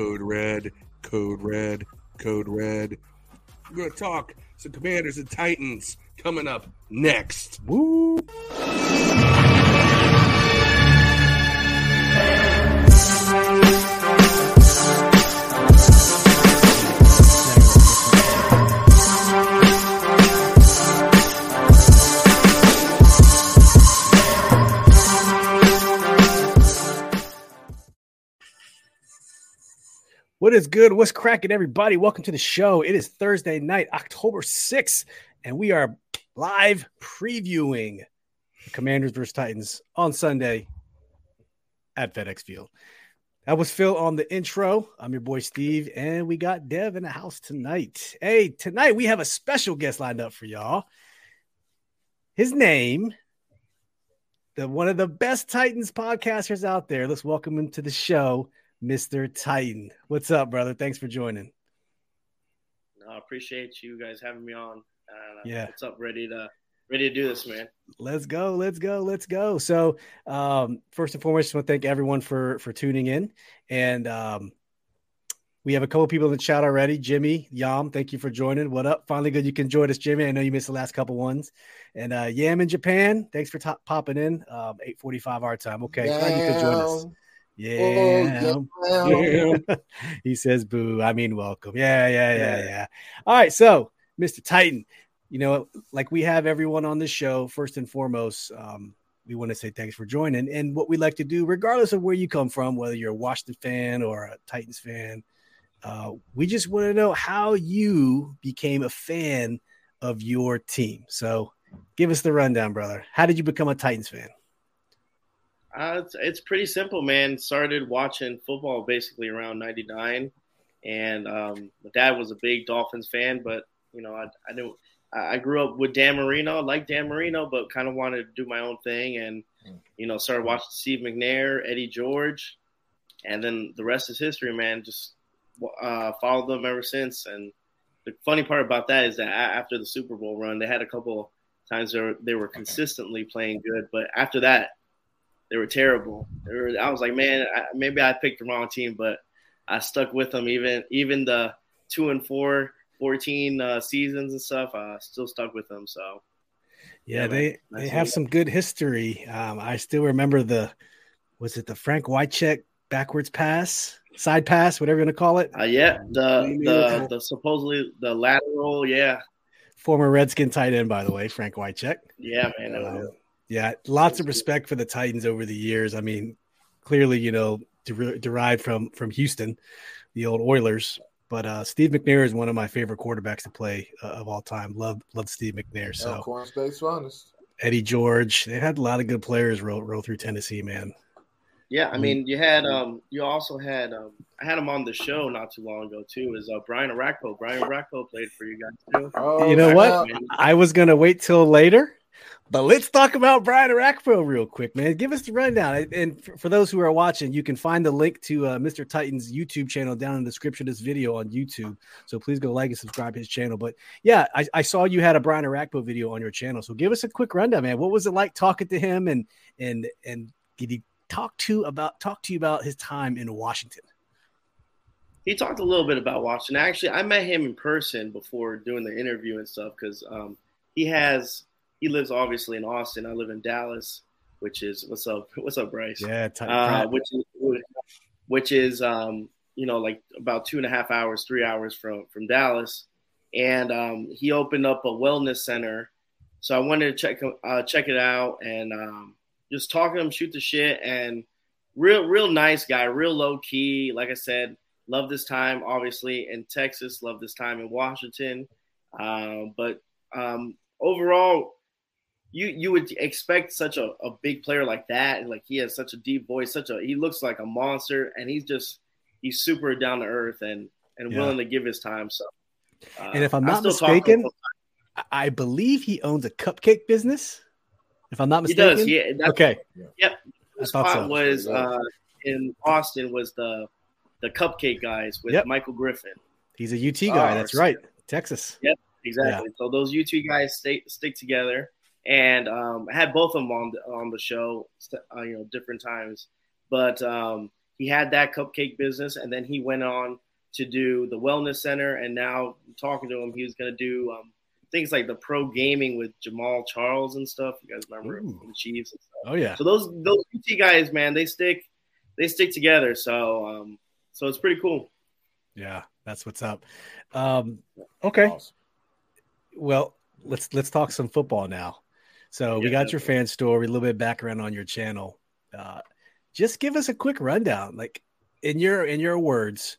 Code Red, Code Red, Code Red. We're going to talk some Commanders and Titans coming up next. Woo! What is good? What's cracking, everybody? Welcome to the show. It is Thursday night, October 6th, and we are live previewing Commanders versus Titans on Sunday at FedEx Field. That was Phil on the intro. I'm your boy Steve, and we got Dev in the house tonight. Hey, tonight we have a special guest lined up for y'all. His name, the one of the best Titans podcasters out there. Let's welcome him to the show. Mr. Titan. What's up, brother? Thanks for joining. No, I appreciate you guys having me on. Uh, yeah. What's up? Ready to ready to do this, man. Let's go. Let's go. Let's go. So, um, first and foremost, I want to thank everyone for for tuning in. And um, we have a couple people in the chat already. Jimmy, Yam, thank you for joining. What up? Finally, good you can join us, Jimmy. I know you missed the last couple ones. And uh, Yam in Japan, thanks for top, popping in. Um, 8:45 our time. Okay, glad you could join us. Yeah. Oh, yeah. he says boo. I mean welcome. Yeah, yeah, yeah, yeah, yeah. All right. So, Mr. Titan, you know, like we have everyone on this show, first and foremost, um, we want to say thanks for joining. And what we like to do, regardless of where you come from, whether you're a Washington fan or a Titans fan, uh, we just want to know how you became a fan of your team. So give us the rundown, brother. How did you become a Titans fan? Uh, it's, it's pretty simple, man. Started watching football basically around '99, and um, my dad was a big Dolphins fan, but you know, I I didn't. I grew up with Dan Marino, like Dan Marino, but kind of wanted to do my own thing, and you know, started watching Steve McNair, Eddie George, and then the rest is history, man. Just uh, followed them ever since. And the funny part about that is that after the Super Bowl run, they had a couple times they were, they were consistently playing good, but after that, they were terrible. They were, I was like, man, I, maybe I picked the wrong team, but I stuck with them. Even even the two and four, 14 uh, seasons and stuff, I still stuck with them. So, yeah, yeah they they have some good history. Um, I still remember the was it the Frank Wycheck backwards pass, side pass, whatever you want to call it. Uh, yeah, the the the supposedly the lateral, yeah. Former Redskin tight end, by the way, Frank Wycheck. Yeah, man. Yeah, lots of respect for the Titans over the years. I mean, clearly, you know, der- derived from from Houston, the old Oilers. But uh, Steve McNair is one of my favorite quarterbacks to play uh, of all time. Love love Steve McNair. So yeah, Corn State's finest. Eddie George. They had a lot of good players roll roll through Tennessee, man. Yeah, I mean, you had um, you also had um, I had him on the show not too long ago too. Is uh, Brian Arakpo? Brian Orakpo played for you guys too. Oh, you know what? I was gonna wait till later but let's talk about Brian Orakpo real quick, man. Give us the rundown. And for those who are watching, you can find the link to uh, Mr. Titan's YouTube channel down in the description of this video on YouTube. So please go like and subscribe his channel. But yeah, I, I saw you had a Brian Orakpo video on your channel. So give us a quick rundown, man. What was it like talking to him and and and did he talk to about talk to you about his time in Washington? He talked a little bit about Washington. Actually, I met him in person before doing the interview and stuff because um, he has he lives obviously in Austin. I live in Dallas, which is what's up? What's up, Bryce? Yeah, t- uh, which is which is um, you know like about two and a half hours, three hours from from Dallas, and um, he opened up a wellness center. So I wanted to check uh, check it out and um, just talk to him, shoot the shit, and real real nice guy, real low key. Like I said, love this time obviously in Texas, love this time in Washington, uh, but um, overall you you would expect such a, a big player like that, and like he has such a deep voice, such a he looks like a monster, and he's just he's super down to earth and and yeah. willing to give his time. So, uh, and if I'm not mistaken, I believe he owns a cupcake business. If I'm not mistaken, he does. Yeah. Okay. Yep. The spot so. was uh, in Austin was the the cupcake guys with yep. Michael Griffin. He's a UT guy. Uh, that's right. Texas. Yep. Exactly. Yeah. So those UT guys stay, stick together and um, I had both of them on the, on the show, uh, you know, different times. But um, he had that cupcake business, and then he went on to do the wellness center, and now talking to him, he was going to do um, things like the pro gaming with Jamaal Charles and stuff. You guys remember the Chiefs? Oh yeah. So those those UT guys, man, they stick they stick together. So um, so it's pretty cool. Yeah, that's what's up. Um, okay. Awesome. Well, let's let's talk some football now. So yeah, we got your fan story, a little bit of background on your channel. Uh, just give us a quick rundown, like in your in your words.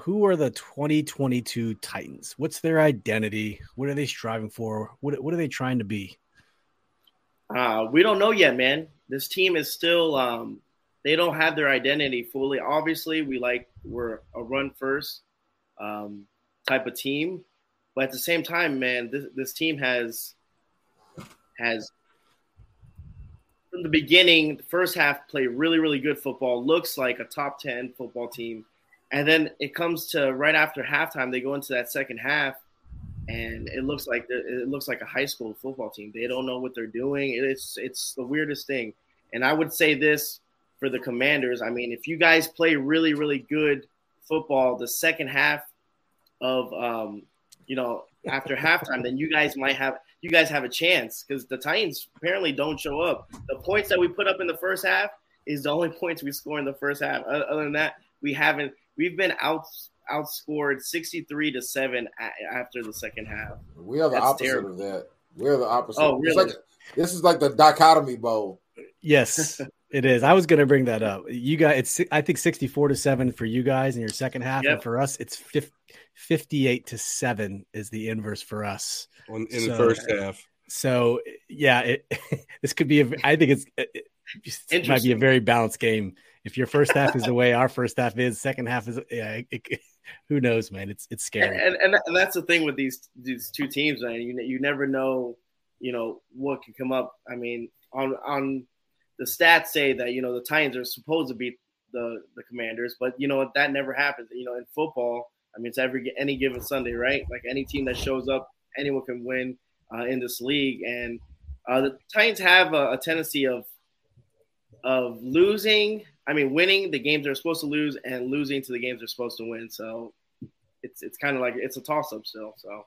Who are the 2022 Titans? What's their identity? What are they striving for? What what are they trying to be? Uh, we don't know yet, man. This team is still um, they don't have their identity fully. Obviously, we like we're a run first um, type of team, but at the same time, man, this, this team has has from the beginning, the first half play really, really good football. Looks like a top ten football team, and then it comes to right after halftime, they go into that second half, and it looks like it looks like a high school football team. They don't know what they're doing. It's it's the weirdest thing. And I would say this for the Commanders. I mean, if you guys play really, really good football the second half of, um, you know, after halftime, then you guys might have you guys have a chance because the Titans apparently don't show up. The points that we put up in the first half is the only points we score in the first half. Other than that, we haven't. We've been out outscored sixty three to seven after the second half. We are the That's opposite terrible. of that. We're the opposite. Oh, really? Like, this is like the dichotomy bowl. Yes. It is. I was going to bring that up. You guys, it's I think sixty-four to seven for you guys in your second half, yep. and for us, it's 58 to seven is the inverse for us in so, the first half. So yeah, it, this could be. A, I think it's it, it might be a very balanced game. If your first half is the way our first half is, second half is yeah. It, who knows, man? It's it's scary. And, and, and that's the thing with these these two teams, man. You you never know, you know what can come up. I mean, on on the stats say that you know the Titans are supposed to beat the the Commanders, but you know that never happens. You know, in football, I mean, it's every any given Sunday, right? Like any team that shows up, anyone can win uh, in this league, and uh, the Titans have a, a, tendency of of losing. I mean, winning the games they're supposed to lose and losing to the games they're supposed to win. So it's it's kind of like it's a toss up still. So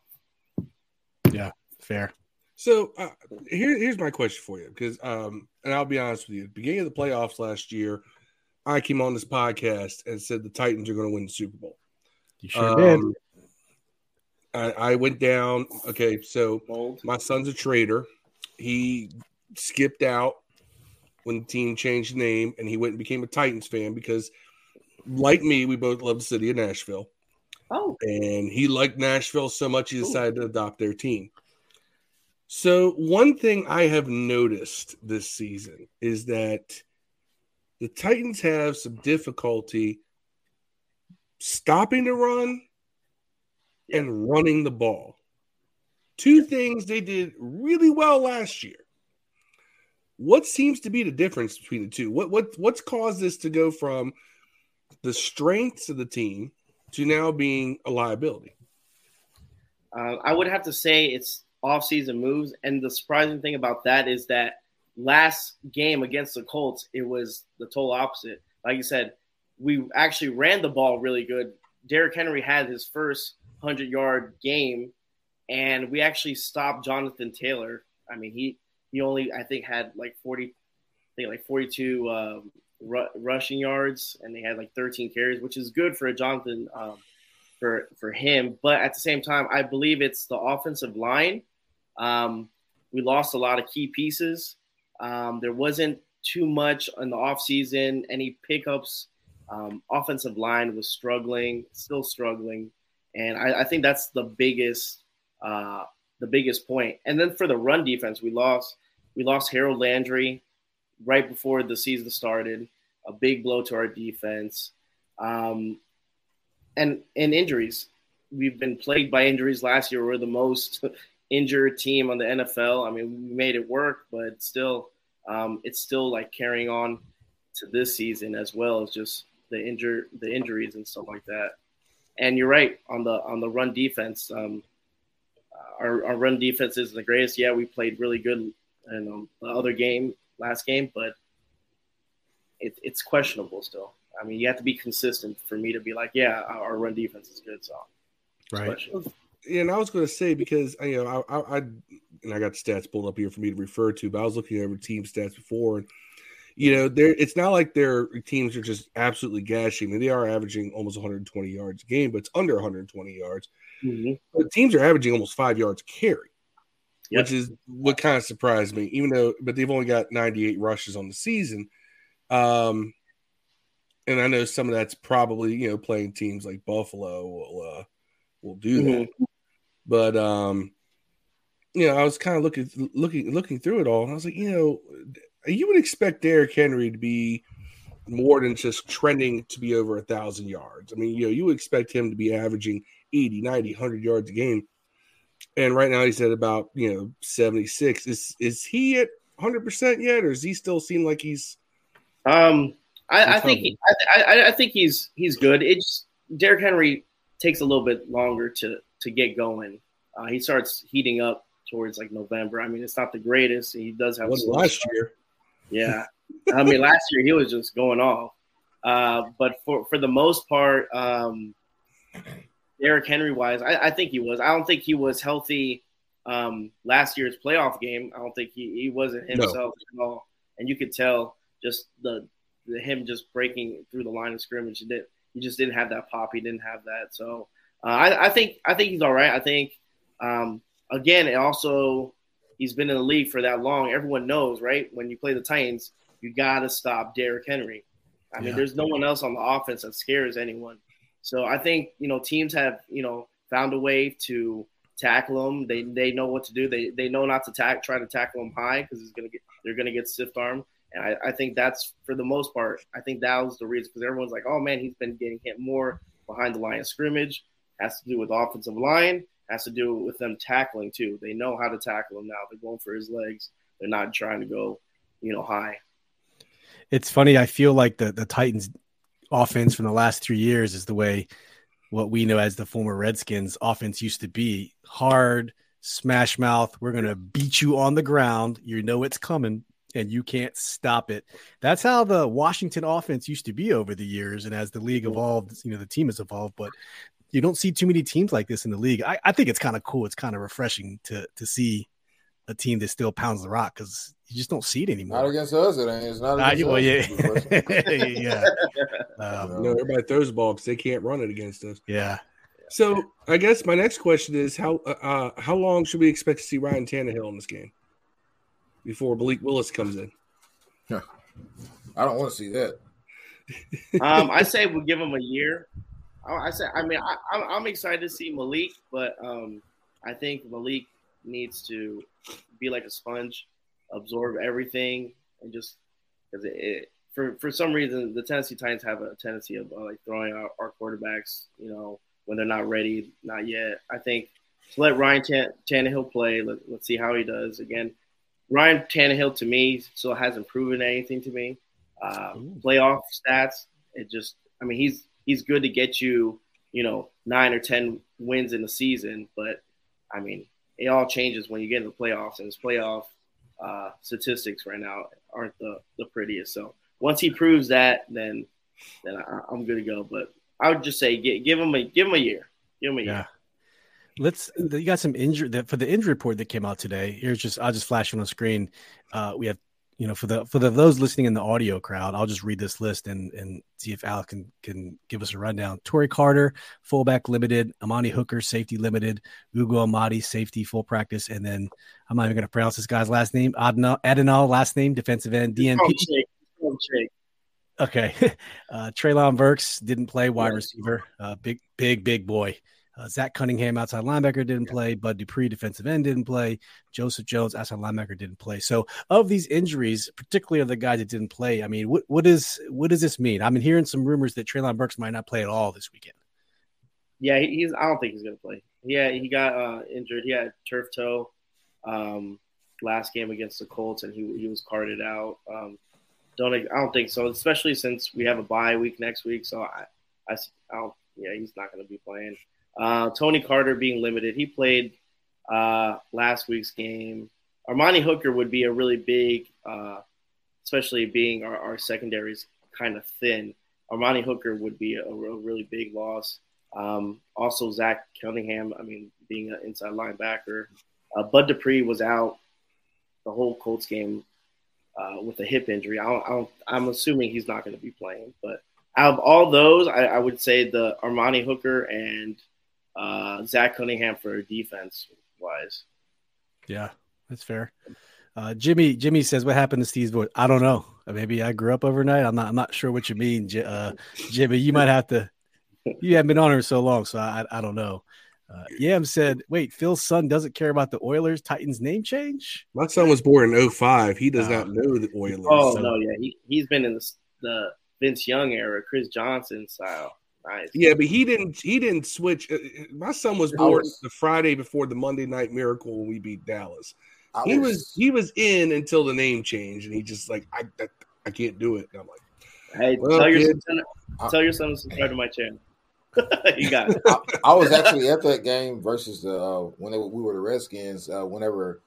yeah, fair. So uh, here, here's my question for you, because um, and I'll be honest with you, beginning of the playoffs last year, I came on this podcast and said the Titans are going to win the Super Bowl. You sure um, did. I, I, went down. Okay, so Bold. my son's a traitor. He skipped out when the team changed name, and he went and became a Titans fan because, like me, we both love the city of Nashville. Oh, and he liked Nashville so much he decided Ooh. to adopt their team. So, one thing I have noticed this season is that the Titans have some difficulty stopping the run and running the ball. Two things they did really well last year. What seems to be the difference between the two? What what what's caused this to go from the strengths of the team to now being a liability? Uh, I would have to say it's offseason moves. And the surprising thing about that is that last game against the Colts, it was the total opposite. Like you said, we actually ran the ball really good. Derrick Henry had his first 100 yard game, and we actually stopped Jonathan Taylor. I mean, he he only I think had like 40, I think like 42 um, rushing yards, and they had like 13 carries, which is good for Jonathan um, for for him. But at the same time, I believe it's the offensive line um, we lost a lot of key pieces. Um, there wasn't too much in the offseason, any pickups. Um, offensive line was struggling, still struggling, and I, I think that's the biggest uh, the biggest point. And then for the run defense, we lost we lost Harold Landry right before the season started, a big blow to our defense, um, and and injuries. We've been plagued by injuries last year. We're the most injured team on the NFL. I mean, we made it work, but still, um, it's still like carrying on to this season as well as just the injure the injuries and stuff like that. And you're right on the on the run defense. Um, our, our run defense isn't the greatest. Yeah, we played really good in um, the other game last game, but it, it's questionable still. I mean, you have to be consistent for me to be like, yeah, our run defense is good. So, right. Yeah, and I was going to say because you know I, I, I and I got stats pulled up here for me to refer to, but I was looking at over team stats before, and you know, there it's not like their teams are just absolutely gashing. I mean, they are averaging almost 120 yards a game, but it's under 120 yards. Mm-hmm. But teams are averaging almost five yards carry, yep. which is what kind of surprised me. Even though, but they've only got 98 rushes on the season. Um, and I know some of that's probably you know playing teams like Buffalo will uh, will do that. Mm-hmm. But um, you know, I was kind of looking looking looking through it all, and I was like, you know, you would expect Derrick Henry to be more than just trending to be over a thousand yards. I mean, you know, you would expect him to be averaging 80, 90, 100 yards a game. And right now he's at about, you know, 76. Is is he at 100% yet or does he still seem like he's um I, I think he, I, I, I, think he's he's good. It's Derrick Henry takes a little bit longer to to get going. Uh, he starts heating up towards like November. I mean, it's not the greatest. He does have last year. Yeah, I mean, last year he was just going off. Uh, but for for the most part, um, Derrick Henry wise, I, I, think he was. I don't think he was healthy um, last year's playoff game. I don't think he, he wasn't himself no. at all, and you could tell just the, the, him just breaking through the line of scrimmage. He, did, he just didn't have that pop. He didn't have that. So uh, I, I, think I think he's all right. I think um, again, it also he's been in the league for that long. Everyone knows, right? When you play the Titans, you got to stop Derrick Henry. I mean, there's no one else on the offense that scares anyone. So I think you know teams have you know found a way to tackle them. They they know what to do. They they know not to tack, try to tackle them high because it's gonna get they're gonna get stiff arm. And I, I think that's for the most part. I think that was the reason because everyone's like, oh man, he's been getting hit more behind the line of scrimmage. Has to do with offensive line has to do with them tackling too. They know how to tackle him now. They're going for his legs. They're not trying to go, you know, high. It's funny. I feel like the the Titans offense from the last three years is the way what we know as the former Redskins offense used to be hard, smash mouth. We're going to beat you on the ground. You know it's coming and you can't stop it. That's how the Washington offense used to be over the years. And as the league evolved, you know, the team has evolved, but you don't see too many teams like this in the league. I, I think it's kind of cool. It's kind of refreshing to to see a team that still pounds the rock because you just don't see it anymore. Not against us, it ain't. It's not. Against well, yeah, yeah. Um, you know, everybody throws the ball because they can't run it against us. Yeah. So I guess my next question is how uh, uh, how long should we expect to see Ryan Tannehill in this game before Malik Willis comes in? I don't want to see that. um, I say we'll give him a year. I said, I mean, I, am excited to see Malik, but um, I think Malik needs to be like a sponge, absorb everything, and just because it, it, for for some reason the Tennessee Titans have a tendency of uh, like throwing out our quarterbacks, you know, when they're not ready, not yet. I think to let Ryan Tan- Tannehill play. Let, let's see how he does. Again, Ryan Tannehill to me still hasn't proven anything to me. Uh, playoff stats, it just, I mean, he's he's good to get you, you know, nine or ten wins in the season. But I mean, it all changes when you get into the playoffs, and his playoff uh, statistics right now aren't the, the prettiest. So once he proves that, then then I, am good to go. But I would just say give, give him a give him a year. Give him a year. yeah. Let's. You got some injury for the injury report that came out today. Here's just I'll just flash it on the screen. Uh, we have you know, for the for the those listening in the audio crowd, I'll just read this list and and see if Al can can give us a rundown. Tory Carter, fullback limited, Amani Hooker, safety limited, Ugo Amadi, safety full practice, and then I'm not even going to pronounce this guy's last name. Adnal, Adenal, last name, defensive end, DNP. Okay, uh, Treylon Burks didn't play wide receiver, uh, big big big boy. Uh, Zach Cunningham, outside linebacker, didn't play. Bud Dupree, defensive end, didn't play. Joseph Jones, outside linebacker, didn't play. So, of these injuries, particularly of the guys that didn't play, I mean, what what is what does this mean? I've been hearing some rumors that Treylon Burks might not play at all this weekend. Yeah, he's. I don't think he's going to play. Yeah, he got uh, injured. He had turf toe um, last game against the Colts, and he he was carted out. Um, don't I don't think so, especially since we have a bye week next week. So I I, I don't. Yeah, he's not going to be playing. Uh, Tory Carter being limited, he played uh, last week's game. Amani Hooker would be a really big, uh, especially being our, our secondaries kind of thin. Amani Hooker would be a, a really big loss. Um, also, Zach Cunningham, I mean, being an inside linebacker. Uh, Bud Dupree was out the whole Colts game uh, with a hip injury. I am assuming he's not going to be playing. But out of all those, I, I would say the Amani Hooker and uh, Zach Cunningham for defense wise. Yeah, that's fair. Uh, Jimmy Jimmy says, "What happened to Steve's voice?" I don't know. Maybe I grew up overnight. I'm not. I'm not sure what you mean, uh, Jimmy. You might have to. You haven't been on here so long, so I I don't know. Uh, Yam said, "Wait, Phil's son doesn't care about the Oilers Titans name change." My son was born in 05. He does not know the Oilers. Oh so. no, yeah, he he's been in the, the Vince Young era, Chris Johnson style. Nice. Yeah, but he didn't. He didn't switch. Uh, uh, my son was born was, the Friday before the Monday Night Miracle when we beat Dallas. I he was, was, he was in until the name changed, and he just like I I, I can't do it. And I'm like, hey, well, tell, your son, tell your son to subscribe to my channel. you got it. I, I, was actually at that game versus the uh, when they, we were the Redskins. Uh, whenever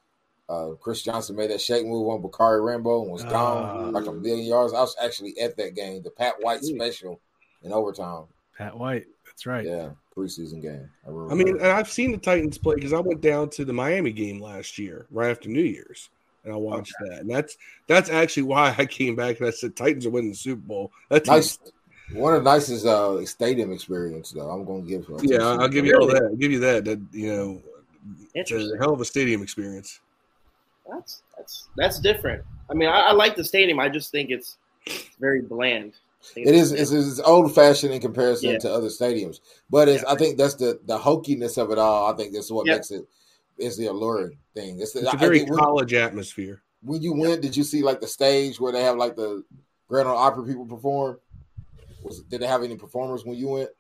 uh, Chris Johnson made that shake move on Bacarri Rambo and was gone like a million yards, I was actually at that game, the Pat White special in overtime. Pat White, that's right. Yeah, preseason game. I, I mean, and I've seen the Titans play because I went down to the Miami game last year, right after New Year's and I watched okay. that. And that's that's actually why I came back and I said Titans are winning the Super Bowl. That's nice. One of the nicest uh, stadium experience, though. I'm going to give. Uh, yeah, I'll give you all that. I'll give you that. That you know, it's a hell of a stadium experience. That's that's that's different. I mean, I, I like the stadium. I just think it's very bland. It is. It's, it's, old fashioned in comparison yeah. to other stadiums, but it's. Yeah. I think that's the the hokiness of it all. I think that's what makes it is the alluring thing. It's, the, it's a very college when, atmosphere. When you went, did you see like the stage where they have like the Grand Ole Opry people perform? Was did they have any performers when you went?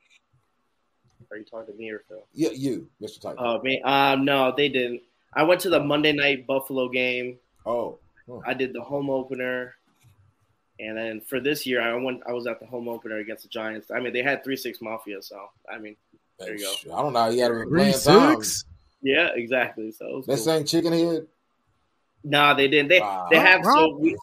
Are you talking to me or Phil? Yeah, you, Mr. Titan. Oh, me. Um, no, they didn't. I went to the Monday night Buffalo game. Oh, huh. I did the home opener, and then for this year, I went. I was at the home opener against the Giants. I mean, they had three six Mafia, so I mean, there you go. I don't know. You got to be six. Yeah, exactly. So they cool. sang Chicken Head. Nah, they didn't. They uh, they have so we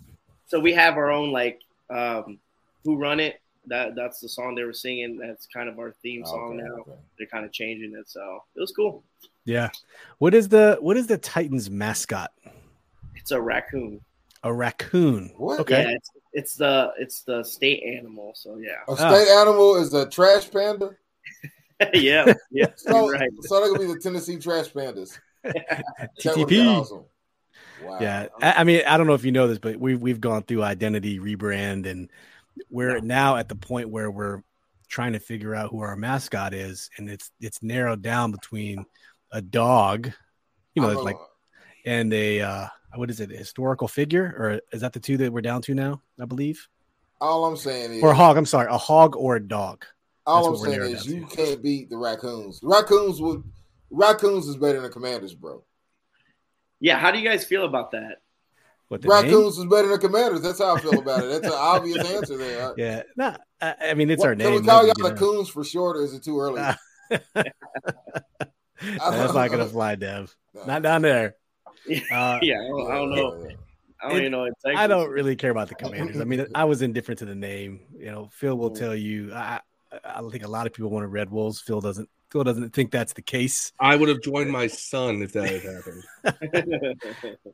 so we have our own like um who run it. That that's the song they were singing. That's kind of our theme song okay, now. Okay. They're kind of changing it, so it was cool. Yeah. What is the what is the Titans mascot? It's a raccoon. A raccoon. What? Okay. Yeah, it's, it's the it's the state animal. So yeah. A state oh. animal is the trash panda. yeah, yeah. So, right. so they're gonna be the Tennessee Trash Pandas. TTP. Awesome. Wow. Yeah, I mean, I don't know if you know this, but we've we've gone through identity rebrand, and we're yeah. now at the point where we're trying to figure out who our mascot is, and it's it's narrowed down between a dog, you know, like, and a uh, what is it, a historical figure, or is that the two that we're down to now? I believe. All I'm saying is, or a hog. I'm sorry, a hog or a dog. All I'm saying is you to. can't beat the raccoons. The raccoons would raccoons is better than commanders, bro. Yeah, how do you guys feel about that? What, raccoons name? is better than commanders. That's how I feel about it. That's an obvious answer there. Yeah, nah, I, I mean it's what, our name. Can we call y'all the coons for short, or is it too early? That's not gonna fly, Dev. No. Not down there. Uh, yeah, I don't, I don't know. I don't it, even know. I don't really care about the commanders. I mean, I was indifferent to the name. You know, Phil will tell you. I, I think a lot of people wanted Red Wolves. Phil doesn't. Phil doesn't think that's the case. I would have joined my son if that had happened.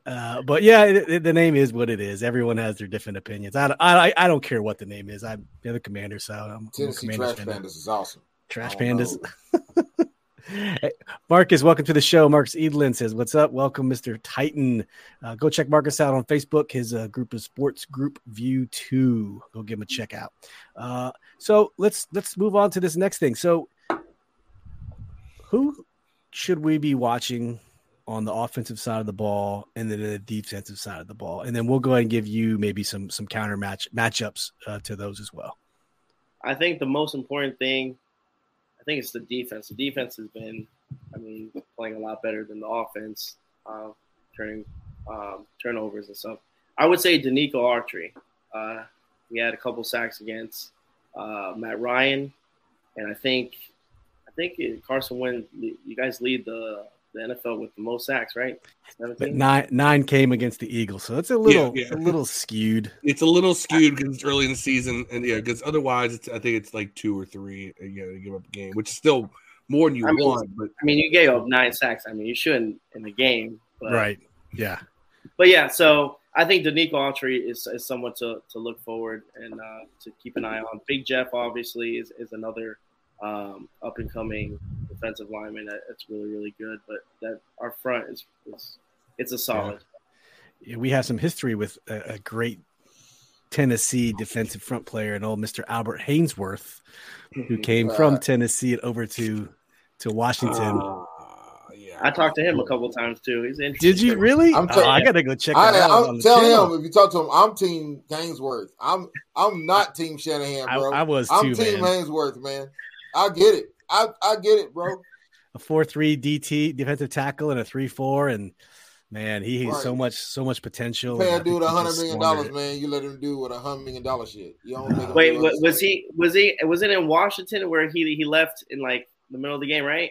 uh, but yeah, it, it, the name is what it is. Everyone has their different opinions. I, I, I don't care what the name is. I'm the commander, so I'm Tennessee I'm Trash Pandas is awesome. Trash Pandas. Marcus, welcome to the show. Marcus Edlin says, "What's up? Welcome, Mister Titan. Uh, go check Marcus out on Facebook. His uh, group is Sports Group View Two. Go give him a check out. Uh, so let's let's move on to this next thing. So, who should we be watching on the offensive side of the ball and then the defensive side of the ball? And then we'll go ahead and give you maybe some some counter match matchups uh, to those as well. I think the most important thing think it's the defense. The defense has been, I mean, playing a lot better than the offense, uh, turning um, turnovers and stuff. I would say Denico Autry. Uh, we had a couple sacks against uh, Matt Ryan, and I think I think Carson Wentz. You guys lead the the NFL with the most sacks, right? But nine nine came against the Eagles, so it's a little Yeah, yeah. a little skewed. It's a little skewed because it's early in the season, and yeah, because otherwise, it's I think it's like two or three. You know, to give up a game, which is still more than you I mean, want. But I mean, you gave up nine sacks. I mean, you shouldn't in the game, but, Right. Yeah. But yeah, so I think Denico Autry is, is someone to, to look forward and uh, to keep an eye on. Big Jeff obviously is, is another um, up and coming defensive lineman that, that's really really good. But that our front is, is it's a solid. Yeah, we have some history with a, a great Tennessee defensive front player and old Mr. Albert Haynesworth, who came from Tennessee and over to to Washington. uh, yeah, I talked to him a couple times too. He's interesting. Did you really? I'm Oh, telling I gotta go check I, that out. on I'm the telling channel. him if you talk to him, I'm Team Haynesworth. I'm I'm not Team Shanahan, I, bro. I was I'm too, Team man. Haynesworth, man. I get it. I I get it, bro. A four three DT defensive tackle and a three four, and man, he has so much so much potential. Pay and I a dude a he hundred just million squandered dollars, it. man. You let him do with a hundred million dollar shit. You don't make him Wait, do was he was he was it in Washington where he he left in like the middle of the game, right?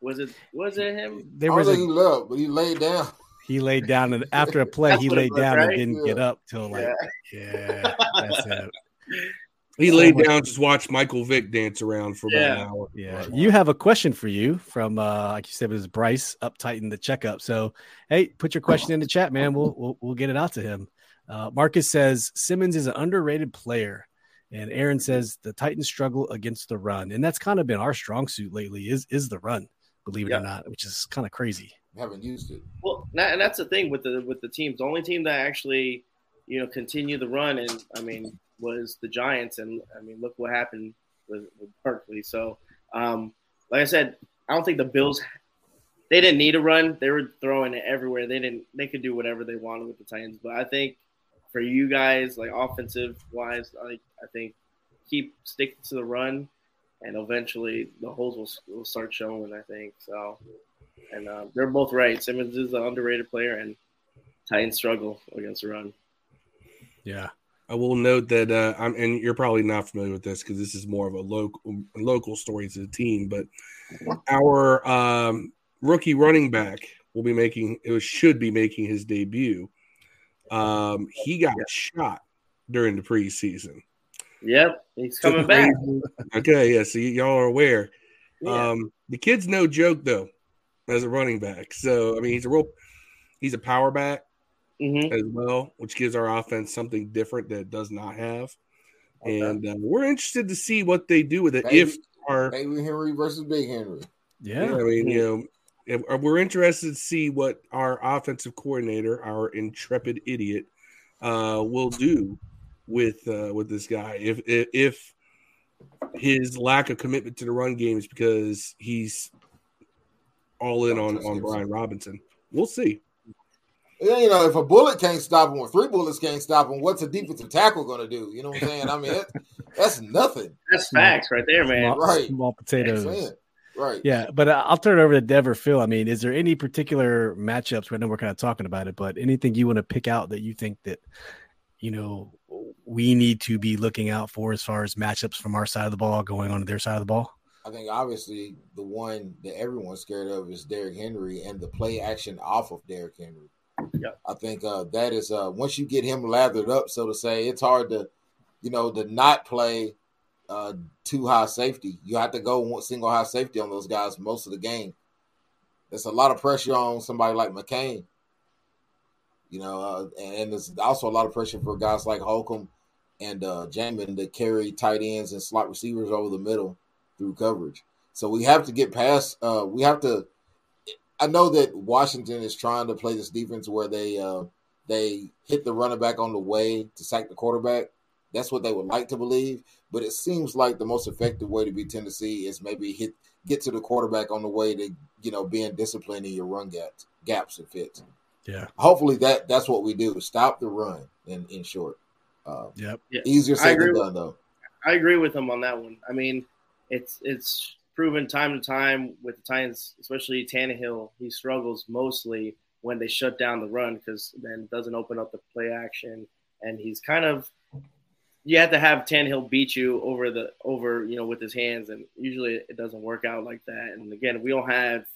Was it was it him? There I was don't a think he left, but he laid down. he laid down and after a play he laid was, down right? and didn't get up till like yeah, that's it. he laid much- down, just watched Michael Vick dance around for about an hour. Yeah, you have a question for you from uh like you said it was Bryce up tighten the checkup. So hey, put your question in the chat, man. We'll we'll, we'll get it out to him. Uh, Marcus says Simmons is an underrated player, and Aaron says the Titans struggle against the run, and that's kind of been our strong suit lately. Is is the run, believe it Yeah. or not, which is kind of crazy. Haven't used it. Well, that, and that's the thing with the with the teams. The only team that actually, you know, continue the run, and I mean, was the Giants. And I mean, look what happened with, with Barkley. So, um, like I said, I don't think the Bills. They didn't need a run. They were throwing it everywhere. They didn't. They could do whatever they wanted with the Titans. But I think for you guys, like offensive wise, like I think keep sticking to the run, and eventually the holes will, will start showing. I think so. And uh, they're both right. Simmons is an underrated player, and Titans struggle against the run. Yeah, I will note that uh, I'm, and you're probably not familiar with this because this is more of a local local story to the team. But our um, rookie running back will be making it should be making his debut. Um, he got shot during the preseason. Yep, he's coming back. Okay, yeah. So y- y'all are aware. Yeah. Um, the kid's no joke though, as a running back. So I mean, he's a real, he's a power back hmm as well, which gives our offense something different that it does not have. Okay. And uh, we're interested to see what they do with it. Baby- if our, Baby Henry versus Big Henry. yeah, yeah, I mean, you know, if, uh, we're interested to see what our offensive coordinator, our intrepid idiot, uh, will do with uh, with this guy. If, if if his lack of commitment to the run game is because he's all in on on Brian Robinson, we'll see. Yeah, you know, if a bullet can't stop him, or three bullets can't stop him, what's a defensive tackle going to do? You know what I'm saying? I mean, that, that's nothing. That's facts right there, man. small, Right. small I'm potatoes. Right. Yeah, but uh, I'll turn it over to Dev or Phil. I mean, is there any particular matchups? I know we're kind of talking about it, but anything you want to pick out that you think that you know we need to be looking out for as far as matchups from our side of the ball going on to their side of the ball? I think obviously the one that everyone's scared of is Derrick Henry and the play action off of Derrick Henry. Yeah. I think uh, that is uh, once you get him lathered up, so to say, it's hard to, you know, to not play uh, too high safety. You have to go single high safety on those guys most of the game. There's a lot of pressure on somebody like McCain. You know, uh, and there's also a lot of pressure for guys like Holcomb and uh, Jamin to carry tight ends and slot receivers over the middle through coverage. So we have to get past. Uh, we have to. I know that Washington is trying to play this defense where they uh, they hit the running back on the way to sack the quarterback. That's what they would like to believe, but it seems like the most effective way to beat Tennessee is maybe hit get to the quarterback on the way to you know being disciplined in your run gaps gaps and fits. Yeah. Hopefully that that's what we do. Stop the run. In in short, uh, Yep. easier I said agree than with- done though. I agree with him on that one. I mean, it's it's proven time to time with the Titans, especially Tannehill. He struggles mostly when they shut down the run because then it doesn't open up the play action, and he's kind of you have to have Tannehill beat you over the over you know with his hands, and usually it doesn't work out like that. And again, we don't have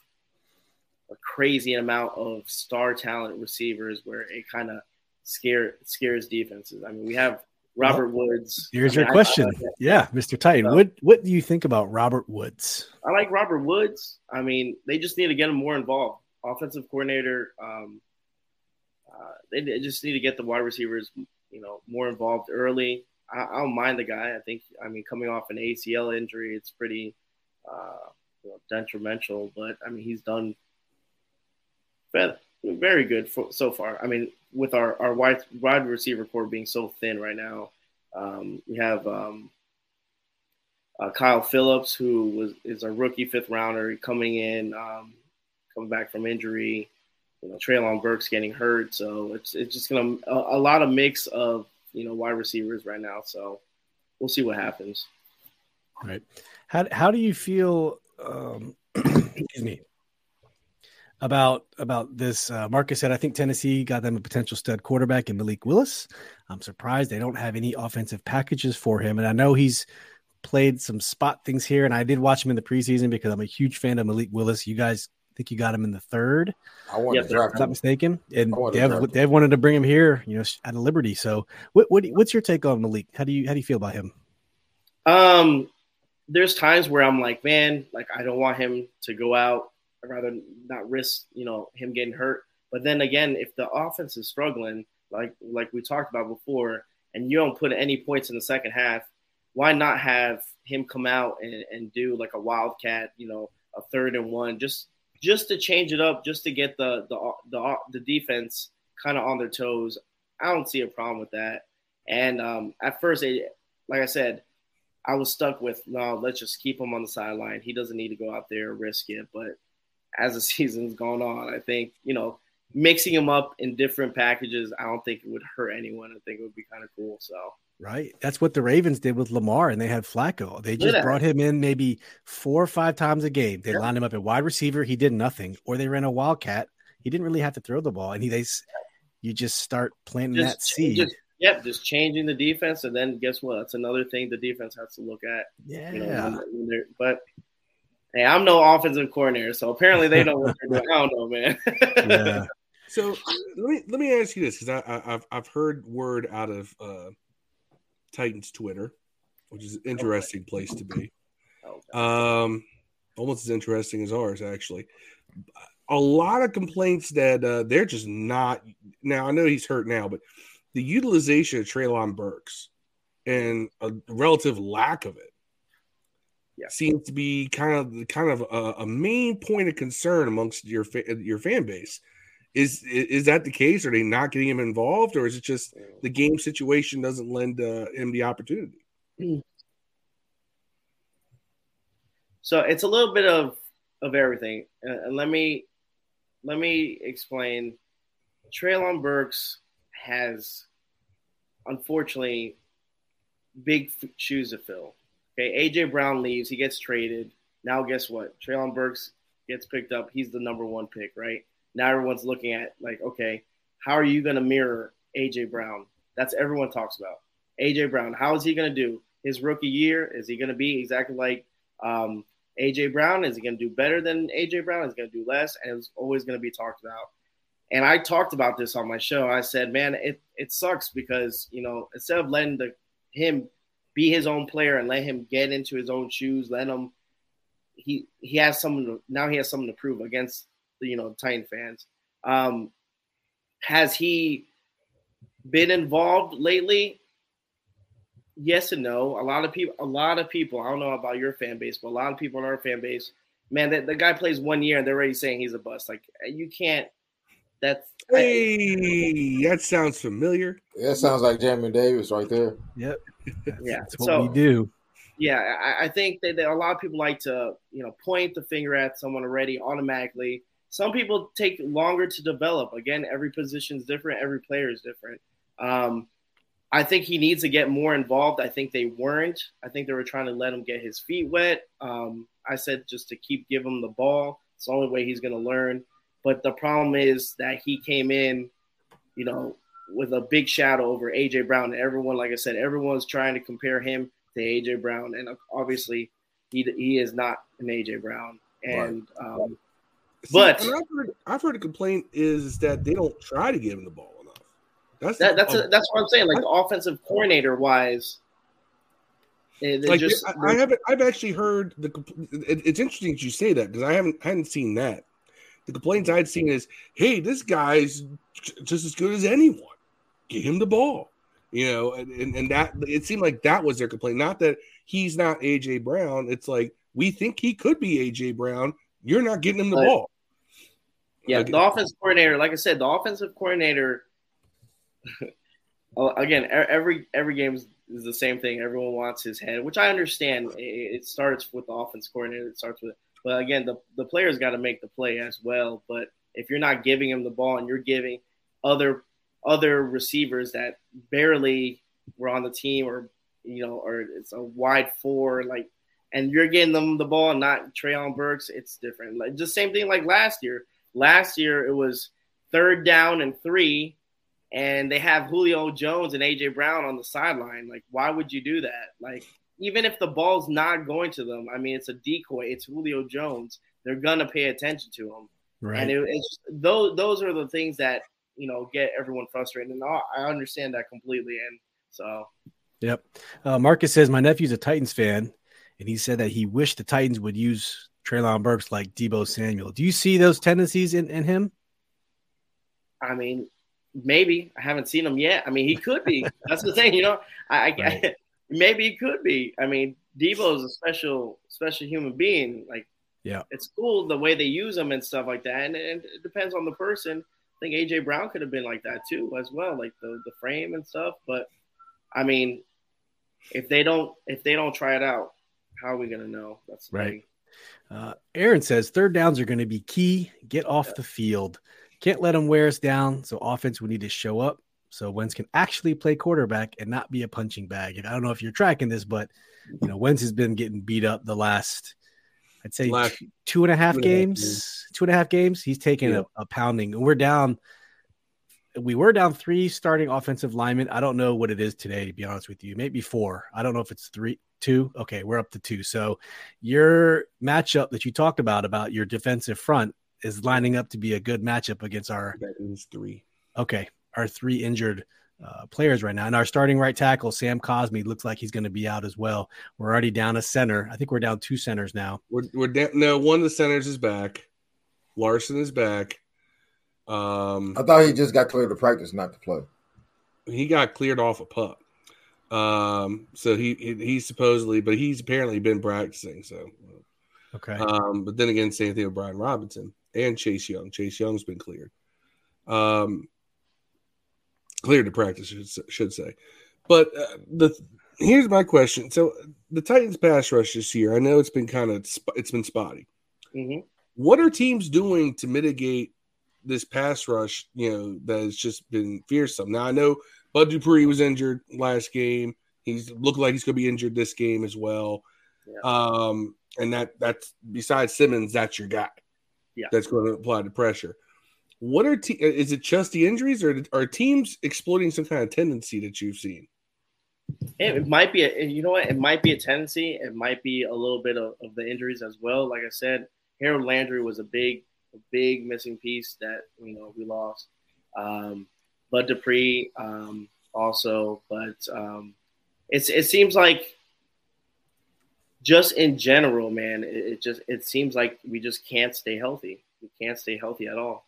a crazy amount of star talent receivers where it kind of scare scares defenses. I mean, we have Robert Woods. Here's I your question. I, I, yeah, Mr. Titan. So- what what do you think about Robert Woods? I like Robert Woods. I mean, they just need to get him more involved. Offensive coordinator, um, uh, they, they just need to get the wide receivers, you know, more involved early. I, I don't mind the guy. I think, I mean, coming off an ACL injury, it's pretty uh, you know, detrimental. But I mean, he's done very, very good for, so far. I mean, with our our wide wide receiver core being so thin right now, um, we have. Um, uh, Kyle Phillips, who was is a rookie fifth rounder coming in, um, coming back from injury. You know, Treylon Burks getting hurt, so it's it's just gonna a, a lot of mix of you know wide receivers right now. So we'll see what happens. Right. How how do you feel? Um, excuse me. About about this, uh, Marcus said. I think Tennessee got them a potential stud quarterback in Malik Willis. I'm surprised they don't have any offensive packages for him, and I know he's played some spot things here, and I did watch him in the preseason because I'm a huge fan of Malik Willis. You guys think you got him in the third, I wanted Yeah, to draft not mistaken. And I wanted to Dev. Dev wanted to bring him here, you know, out of Liberty. So, what, what what's your take on Malik? How do you how do you feel about him? Um, there's times where I'm like, man, like I don't want him to go out. I'd rather not risk, you know, him getting hurt. But then again, if the offense is struggling, like like we talked about before, and you don't put any points in the second half, why not have him come out and, and do like a wildcat, you know, a third and one, just just to change it up, just to get the the the, the defense kind of on their toes. I don't see a problem with that. And um, at first, it, like I said, I was stuck with no, let's just keep him on the sideline. He doesn't need to go out there and risk it. But as the season's gone on, I think, you know, mixing him up in different packages, I don't think it would hurt anyone. I think it would be kind of cool. So Right. That's what the Ravens did with Lamar, and they had Flacco. They just Yeah. brought him in maybe four or five times a game. They Yeah. lined him up at wide receiver. He did nothing, or they ran a wildcat. He didn't really have to throw the ball, and he they you just start planting that just, seed. just yep, just changing the defense, and then guess what? That's another thing the defense has to look at. yeah. You know, when, when they're, but hey, I'm no offensive coordinator, so apparently they know what they're doing. I don't know, man. yeah. So let me let me ask you this because I, I I've I've heard word out of uh, Titans Twitter, which is an interesting place to be. Oh, Um, almost as interesting as ours, actually. A lot of complaints that uh, they're just not. Now I know he's hurt now, but the utilization of Treylon Burks and a relative lack of it Yeah. seems to be kind of kind of a, a main point of concern amongst your fa- your fan base. Is is that the case? Are they not getting him involved, or is it just the game situation doesn't lend uh, him the opportunity? So it's a little bit of of everything, Uh, and let me let me explain. Treylon Burks has, unfortunately, big f- shoes to fill. Okay, AJ Brown leaves, he gets traded. Now, guess what? Treylon Burks gets picked up. He's the number one pick, right? Now everyone's looking at like, okay, how are you going to mirror AJ Brown? That's everyone talks about. AJ Brown, how is he going to do his rookie year? Is he going to be exactly like um, AJ Brown? Is he going to do better than AJ Brown? Is he going to do less? And it's always going to be talked about. And I talked about this on my show. I said, man, it, it sucks because, you know, instead of letting the him be his own player and let him get into his own shoes, let him he he has something to, now he has something to prove against the you know Titan fans. Um, has he been involved lately? Yes and no. A lot of people, a lot of people. I don't know about your fan base, but a lot of people in our fan base, man, that the guy plays one year and they're already saying he's a bust. Like you can't. That's I- Hey, that sounds familiar. That sounds like Jamin Davis right there. Yep. Yeah, That's what so- we do. yeah, I, I think that, that a lot of people like to, you know, point the finger at someone already automatically. Some people take longer to develop. Again, every position is different. Every player is different. Um, I think he needs to get more involved. I think they weren't. I think they were trying to let him get his feet wet. Um, I said just to keep give him the ball. It's the only way he's going to learn. But the problem is that he came in, you know, with a big shadow over AJ Brown, and everyone, like I said, everyone's trying to compare him to AJ Brown, and obviously he he is not an AJ Brown, and um, See, but I've heard, I've heard a complaint is that they don't try to give him the ball enough. That's that, that's a, that's what I'm saying. Like I, the offensive coordinator wise, like just, I, I, haven't. I've actually heard the. It, it's interesting that you say that because I haven't I hadn't seen that. The complaints I'd seen is, "Hey, this guy's just as good as anyone. Get him the ball." You know, and, and that it seemed like that was their complaint. Not that he's not AJ Brown. It's like we think he could be AJ Brown. You're not getting him the but, ball. Yeah, like, the offensive coordinator, like I said, the offensive coordinator. Oh, again, every every game is, the same thing. Everyone wants his head, which I understand. It, it starts with the offense coordinator. It starts with, but again, the the players got to make the play as well. But if you're not giving him the ball and you're giving other other receivers that barely were on the team, or you know, or it's a wide four, like and you're getting them the ball, and not Treylon Burks, it's different. Like just same thing like last year. Last year it was third down and three, and they have Julio Jones and AJ Brown on the sideline. Like, why would you do that? Like, even if the ball's not going to them, I mean, it's a decoy. It's Julio Jones. They're gonna pay attention to him. Right. And it, it's those those are the things that you know get everyone frustrated, and I understand that completely. And so, yep. Uh, Marcus says my nephew's a Titans fan and he said that he wished the Titans would use Treylon Burks like Deebo Samuel. Do you see those tendencies in, in him? I mean, maybe I haven't seen him yet. I mean, he could be. That's the thing, you know. I, right. I maybe he could be. I mean, Deebo is a special, special human being. Like, yeah, it's cool the way they use him and stuff like that. And, and it depends on the person. I think AJ Brown could have been like that too, as well, like the the frame and stuff. But I mean, if they don't if they don't try it out, how are we going to know? That's right. Uh, Aaron says third downs are going to be key. Get off yeah. the field. Can't let them wear us down. So offense, we need to show up. So Wentz can actually play quarterback and not be a punching bag. And I don't know if you're tracking this, but you know Wentz has been getting beat up the last, I'd say last, two, two and a half games. Two and a half games. He's taking yeah. a, a pounding. And we're down we were down three starting offensive linemen. I don't know what it is today, to be honest with you. Maybe four. I don't know if it's three, two. Okay, we're up to two. So your matchup that you talked about about your defensive front is lining up to be a good matchup against our that three. Okay, our three injured uh, players right now, and our starting right tackle Sam Cosmi looks like he's going to be out as well. We're already down a center. I think we're down two centers now. We're we're down. No, one of the centers is back. Larsen is back. Um, I thought he just got cleared to practice, not to play. He got cleared off a pup. Um, so he, he he's supposedly, but he's apparently been practicing. So okay. Um, but then again, same thing with Brian Robinson and Chase Young. Chase Young's been cleared. Um, cleared to practice, should, should say. But uh, the here's my question. So the Titans pass rush this year, I know it's been kind of it's been spotty. Mm-hmm. What are teams doing to mitigate this pass rush, you know, that has just been fearsome. Now I know Bud Dupree was injured last game. He's looked like he's going to be injured this game as well. Yeah. Um, and that that's besides Simmons, that's your guy. Yeah, that's going to apply the pressure. What are te- is it just the injuries, or are teams exploiting some kind of tendency that you've seen? It might be, a, you know what? It might be a tendency. It might be a little bit of, of the injuries as well. Like I said, Harold Landry was a big a big missing piece that you know we lost. Um, Bud Dupree um, also, but um, it's it seems like just in general, man, it, it, just it seems like we just can't stay healthy. We can't stay healthy at all.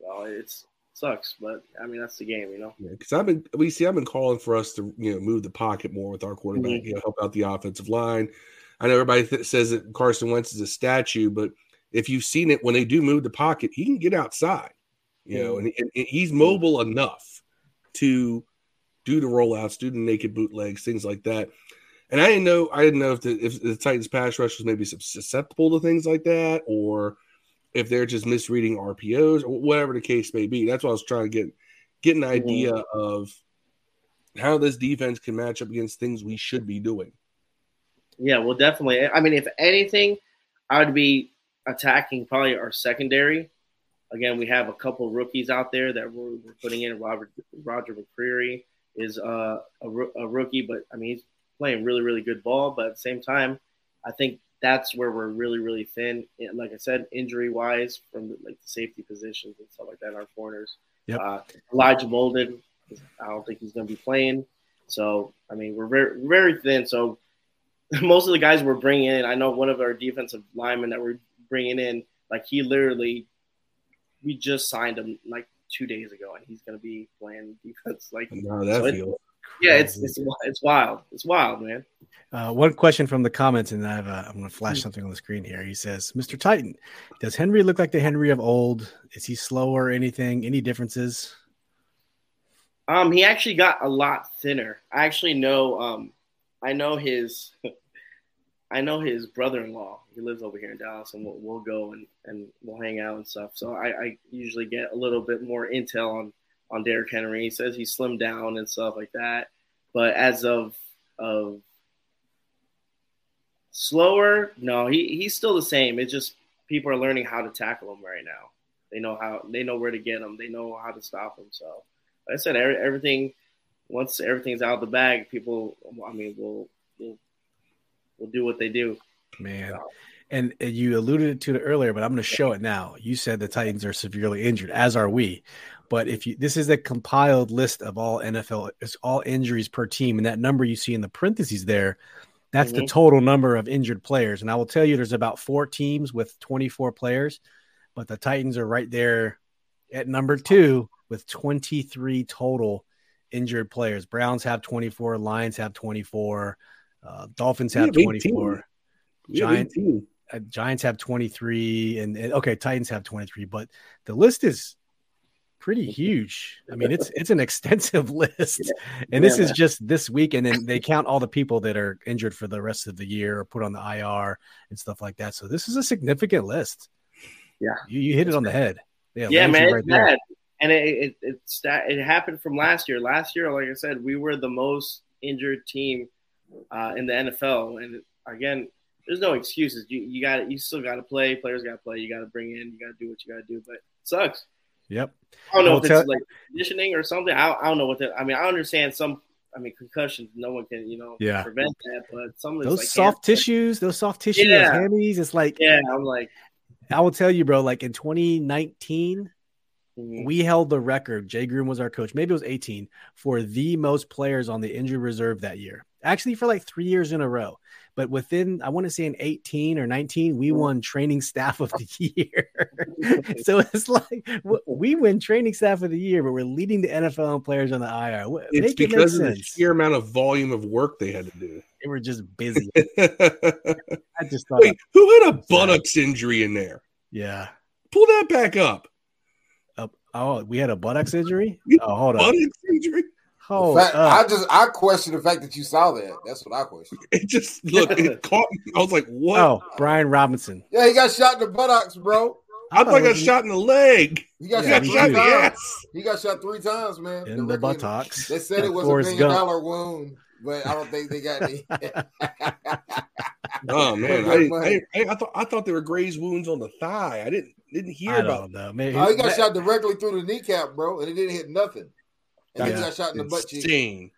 So it's sucks, but I mean that's the game, you know. Because I've been we see I've been calling for us to you know move the pocket more with our quarterback, mm-hmm. you know, help out the offensive line. I know everybody th- says that Carson Wentz is a statue, but if you've seen it when they do move the pocket, he can get outside, you know, and, and, and he's mobile enough to do the rollouts, do the naked bootlegs, things like that. And I didn't know, I didn't know if the, if the Titans pass rush was maybe susceptible to things like that, or if they're just misreading RPOs, or whatever the case may be. That's what I was trying to get get an idea mm-hmm. of how this defense can match up against things we should be doing. Yeah, well, definitely. I mean, if anything, I would be attacking probably our secondary. Again, we have a couple rookies out there that we're, we're putting in. Robert Roger McCreary is uh, a, a rookie, but I mean he's playing really really good ball. But at the same time, I think that's where we're really really thin. And like I said, injury wise, from like the safety positions and stuff like that, our corners. Yep. Uh, Elijah Molden, I don't think he's going to be playing. So I mean, we're very very thin. So most of the guys we're bringing in, I know one of our defensive linemen that we're bringing in, like he literally, we just signed him like two days ago, and he's going to be playing defense. Like, No, that So it- feels. Yeah, it's it's it's wild. It's wild, man. Uh, one question from the comments, and I have a, I'm going to flash something on the screen here. He says, "Mr. Titan, does Henry look like the Henry of old? Is he slower or anything? Any differences?" Um, he actually got a lot thinner. I actually know. Um, I know his. I know his brother-in-law. He lives over here in Dallas, and we'll, we'll go and, and we'll hang out and stuff. So I, I usually get a little bit more intel on on Derrick Henry. He says he slimmed down and stuff like that. But as of of slower, no, he, he's still the same. It's just people are learning how to tackle him right now. They know how they know where to get him. They know how to stop him. So like I said, every, everything once everything's out of the bag, people. I mean, will will will do what they do. Man, and, and you alluded to it earlier, but I'm going to show it now. You said the Titans are severely injured, as are we. But if you this is a compiled list of all NFL, it's all injuries per team, and that number you see in the parentheses there, that's the Mhm. total number of injured players. And I will tell you, there's about four teams with 24 players, but the Titans are right there at number two with 23 total injured players. Browns have 24, Lions have 24, uh, Dolphins have have 24 Giants. have uh, Giants have 23 and, and okay, Titans have 23, but the list is pretty huge. I mean, it's it's an extensive list. And this Yeah, is just this week and then they count all the people that are injured for the rest of the year or put on the IR and stuff like that. So this is a significant list. Yeah. You, you hit it on the head. Yeah, Landry man, right it's there. bad. And it it it, sta- it happened from last year. Last year, like I said, we were the most injured team uh, in the NFL. And again, there's no excuses. You you got you still got to play. Players got to play. You got to bring in. You got to do what you got to do. But it sucks. Yep. I don't know if it's like conditioning or something. I, I don't know what that. I mean, I understand some. I mean, concussions. No one can you know Yeah. prevent that. But some of Those like soft tissues, those soft tissues, Yeah. hammies, it's like Yeah, I'm like. I will tell you, bro, like in 2019, mhm. we held the record. Jay Gruden was our coach. Maybe it was 18 for the most players on the injury reserve that year. Actually, for like three years in a row. But within, I want to say in 18 or 19, we won training staff of the year. so it's like we win training staff of the year, but we're leading the NFL in players on the IR. W- It's Make it make because of the sheer amount of volume of work they had to do. They were just busy. I just thought, Wait, who had a buttocks injury in there? yeah. Pull that back up. Uh, oh, we had a buttocks injury. Oh, hold on. Buttocks injury. Hold fact, up. I just I question the fact that you saw that. That's what I question. It just look. It caught me. I was like, "What?" Oh, Brian Robinson. Yeah, he got shot in the buttocks, bro. I thought I got shot in the leg. He got Yeah, shot three in the times. ass. He got shot three times, man. in the Directly buttocks. They said it was Forrest a million Gump. dollar wound, but I don't think they got any. Oh man, I. I, I, I thought I thought there were grazed wounds on the thigh. I didn't didn't hear I about. don't know. Maybe oh, he got shot directly through the kneecap, bro, and it didn't hit nothing. And then he Yeah. got shot in the butt cheek. Insane.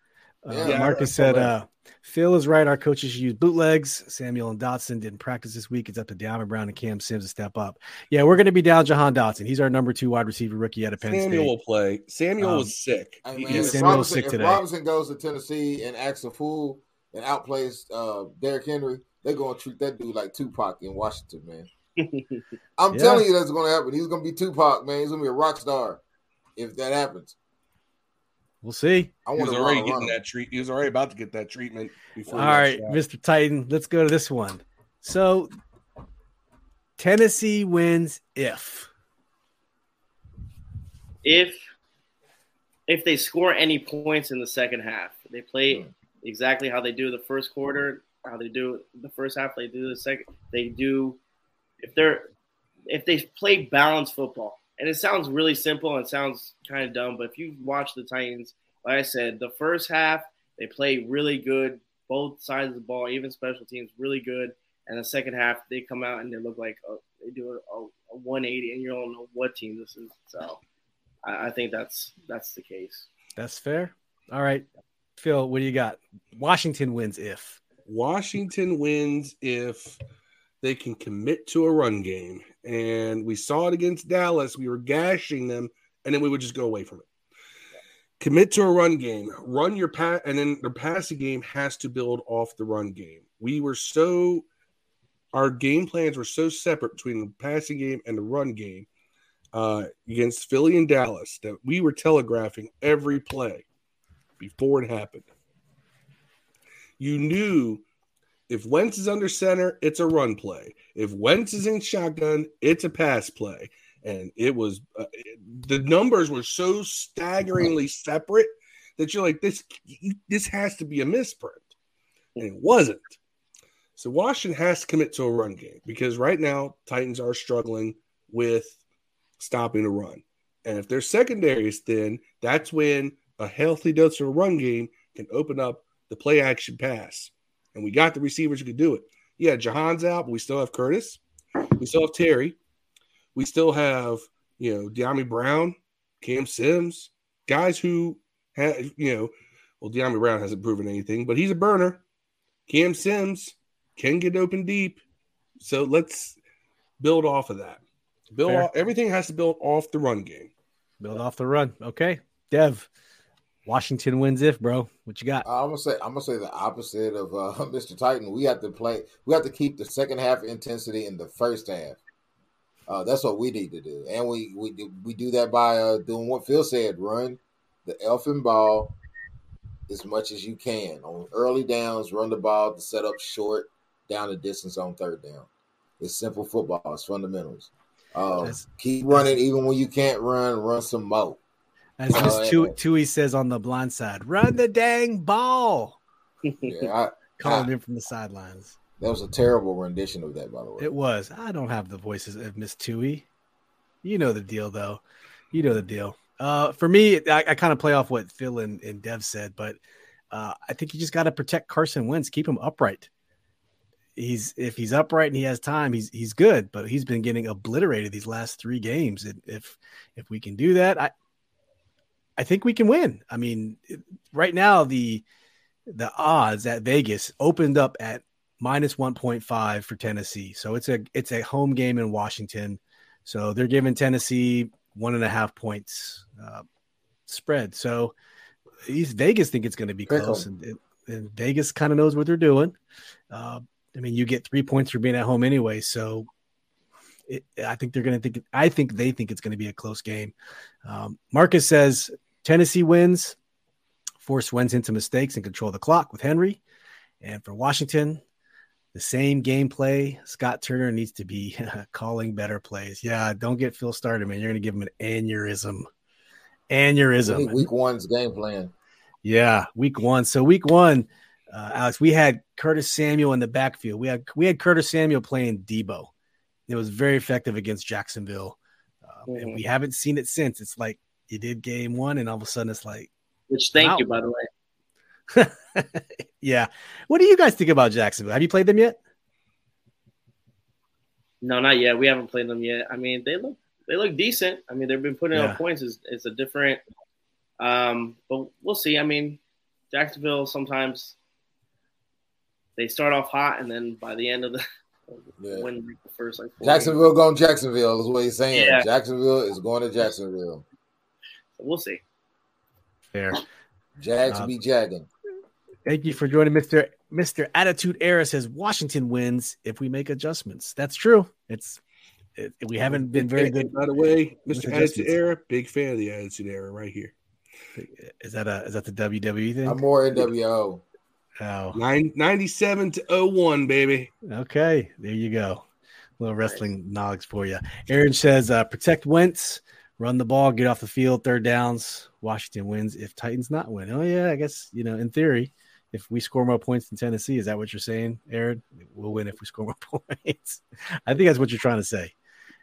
Uh, Yeah, Marcus said, uh, Phil is right. Our coaches should use bootlegs. Samuel and Dotson didn't practice this week. It's up to Dyami Brown and Cam Sims to step up. Yeah, we're going to be down Jahan Dotson. He's our number two wide receiver rookie out of Penn Samuel State. will play. Samuel Um, was sick. Hey, He- man, Yeah, if, Samuel was Robinson, sick if. Robinson goes to Tennessee and acts a fool and outplays uh, Derrick Henry, they're going to treat that dude like Tupac in Washington, man. I'm Yeah. telling you that's going to happen. He's going to be Tupac, man. He's going to be a rock star if that happens. We'll see. I he was already getting run. that treat. He was already about to get that treatment. Before All he got right, shot. Mr. Titan, let's go to this one. So, Tennessee wins if. if if they score any points in the second half, they play exactly how they do the first quarter, how they do the first half, they do the second. They do if they're if they play balanced football. And it sounds really simple and sounds kind of dumb, but if you watch the Titans, like I said, the first half they play really good, both sides of the ball, even special teams, really good. And the second half, they come out and they look like a, they do a, a, a 180, and you don't know what team this is. So I, I think that's that's the case. That's fair. All right. Phil, what do you got? Washington wins if. Washington wins if they can commit to a run game. And we saw it against Dallas. We were gashing them, and then we would just go away from it. Commit to a run game, run your pass, and then the passing game has to build off the run game. We were so, our game plans were so separate between the passing game and the run game uh, against Philly and Dallas that we were telegraphing every play before it happened. You knew if Wentz is under center, it's a run play. If Wentz is in shotgun, it's a pass play. And it was uh, the numbers were so staggeringly separate that you're like this this has to be a misprint. And it wasn't. So Washington has to commit to a run game because right now Titans are struggling with stopping the run. And if their secondary is thin, that's when a healthy dose of a run game can open up the play action pass and we got the receivers who could do it. Yeah, Jahan's out, but we still have Curtis. We still have Terry. We still have, you know, Dyami Brown, Cam Sims, guys who have, you know, well, Dyami Brown hasn't proven anything, but he's a burner. Cam Sims can get open deep. So let's build off of that. Build off, everything has to build off the run game. Build off the run. Okay. Dev, Washington wins if, bro. What you got? I'm gonna say I'm gonna say the opposite of uh, Mr. Titan. We have to play. We have to keep the second half intensity in the first half. Uh, that's what we need to do, and we we do, we do that by uh, doing what Phil said: run the elfin ball as much as you can on early downs. Run the ball to set up short down the distance on third down. It's simple football. It's fundamentals. Uh, keep running even when you can't run. Run some more. As Miss uh, Tuohy says on the blind side, run the dang ball. Yeah, I, calling I, him from the sidelines. That was a terrible rendition of that, by the way. It was. I don't have the voices of Miss Tuohy. You know the deal, though. You know the deal. Uh, for me, I, I kind of play off what Phil and, and Dev said, but uh, I think you just got to protect Carson Wentz, keep him upright. He's if he's upright and he has time, he's he's good. But he's been getting obliterated these last three games. And if if we can do that, I I think we can win. I mean, right now the the odds at Vegas opened up at minus 1.5 for Tennessee. So it's a it's a home game in Washington. So they're giving Tennessee one and a half points uh, spread. So East Vegas think it's going to be close, and, and, Vegas kind of knows what they're doing. Uh, I mean, you get three points for being at home anyway, so it, I think they're going to think. I think they think it's going to be a close game. Um, Marcus says Tennessee wins, force wins into mistakes and control the clock with Henry. And for Washington, the same gameplay. Scott Turner needs to be calling better plays. Yeah, don't get Phil started, man. You're going to give him an aneurysm. Aneurysm. Week one's game plan. Yeah, week one. So week one, uh, Alex, we had Curtis Samuel in the backfield. We had we had Curtis Samuel playing Deebo. It was very effective against Jacksonville, uh, mm-hmm. and we haven't seen it since. It's like you did game one, and all of a sudden it's like, which thank wow. you by the way. yeah. What do you guys think about Jacksonville? Have you played them yet? No, not yet. We haven't played them yet. I mean, they look they look decent. I mean, they've been putting yeah. up points. It's, it's a different, um, but we'll see. I mean, Jacksonville sometimes they start off hot, and then by the end of the yeah. win the first like Jacksonville games. going Jacksonville is what he's saying. Yeah. Jacksonville is going to Jacksonville we'll see. Fair. Jags uh, be jagging. Thank you for joining, Mister Mister Attitude Era. Says Washington wins if we make adjustments. That's true. It's it, we haven't been very good. By the way, Mister Attitude Era, big fan of the Attitude Era right here. Is that a is that the WWE thing? I'm more NWO. Oh. Nine, 97 to 01, baby. Okay, there you go. A little wrestling nogs for you. Aaron says, uh, protect Wentz run the ball, get off the field, third downs. Washington wins if Titans not win. Oh yeah, I guess you know in theory, if we score more points than Tennessee, is that what you're saying, Aaron? We'll win if we score more points. I think that's what you're trying to say.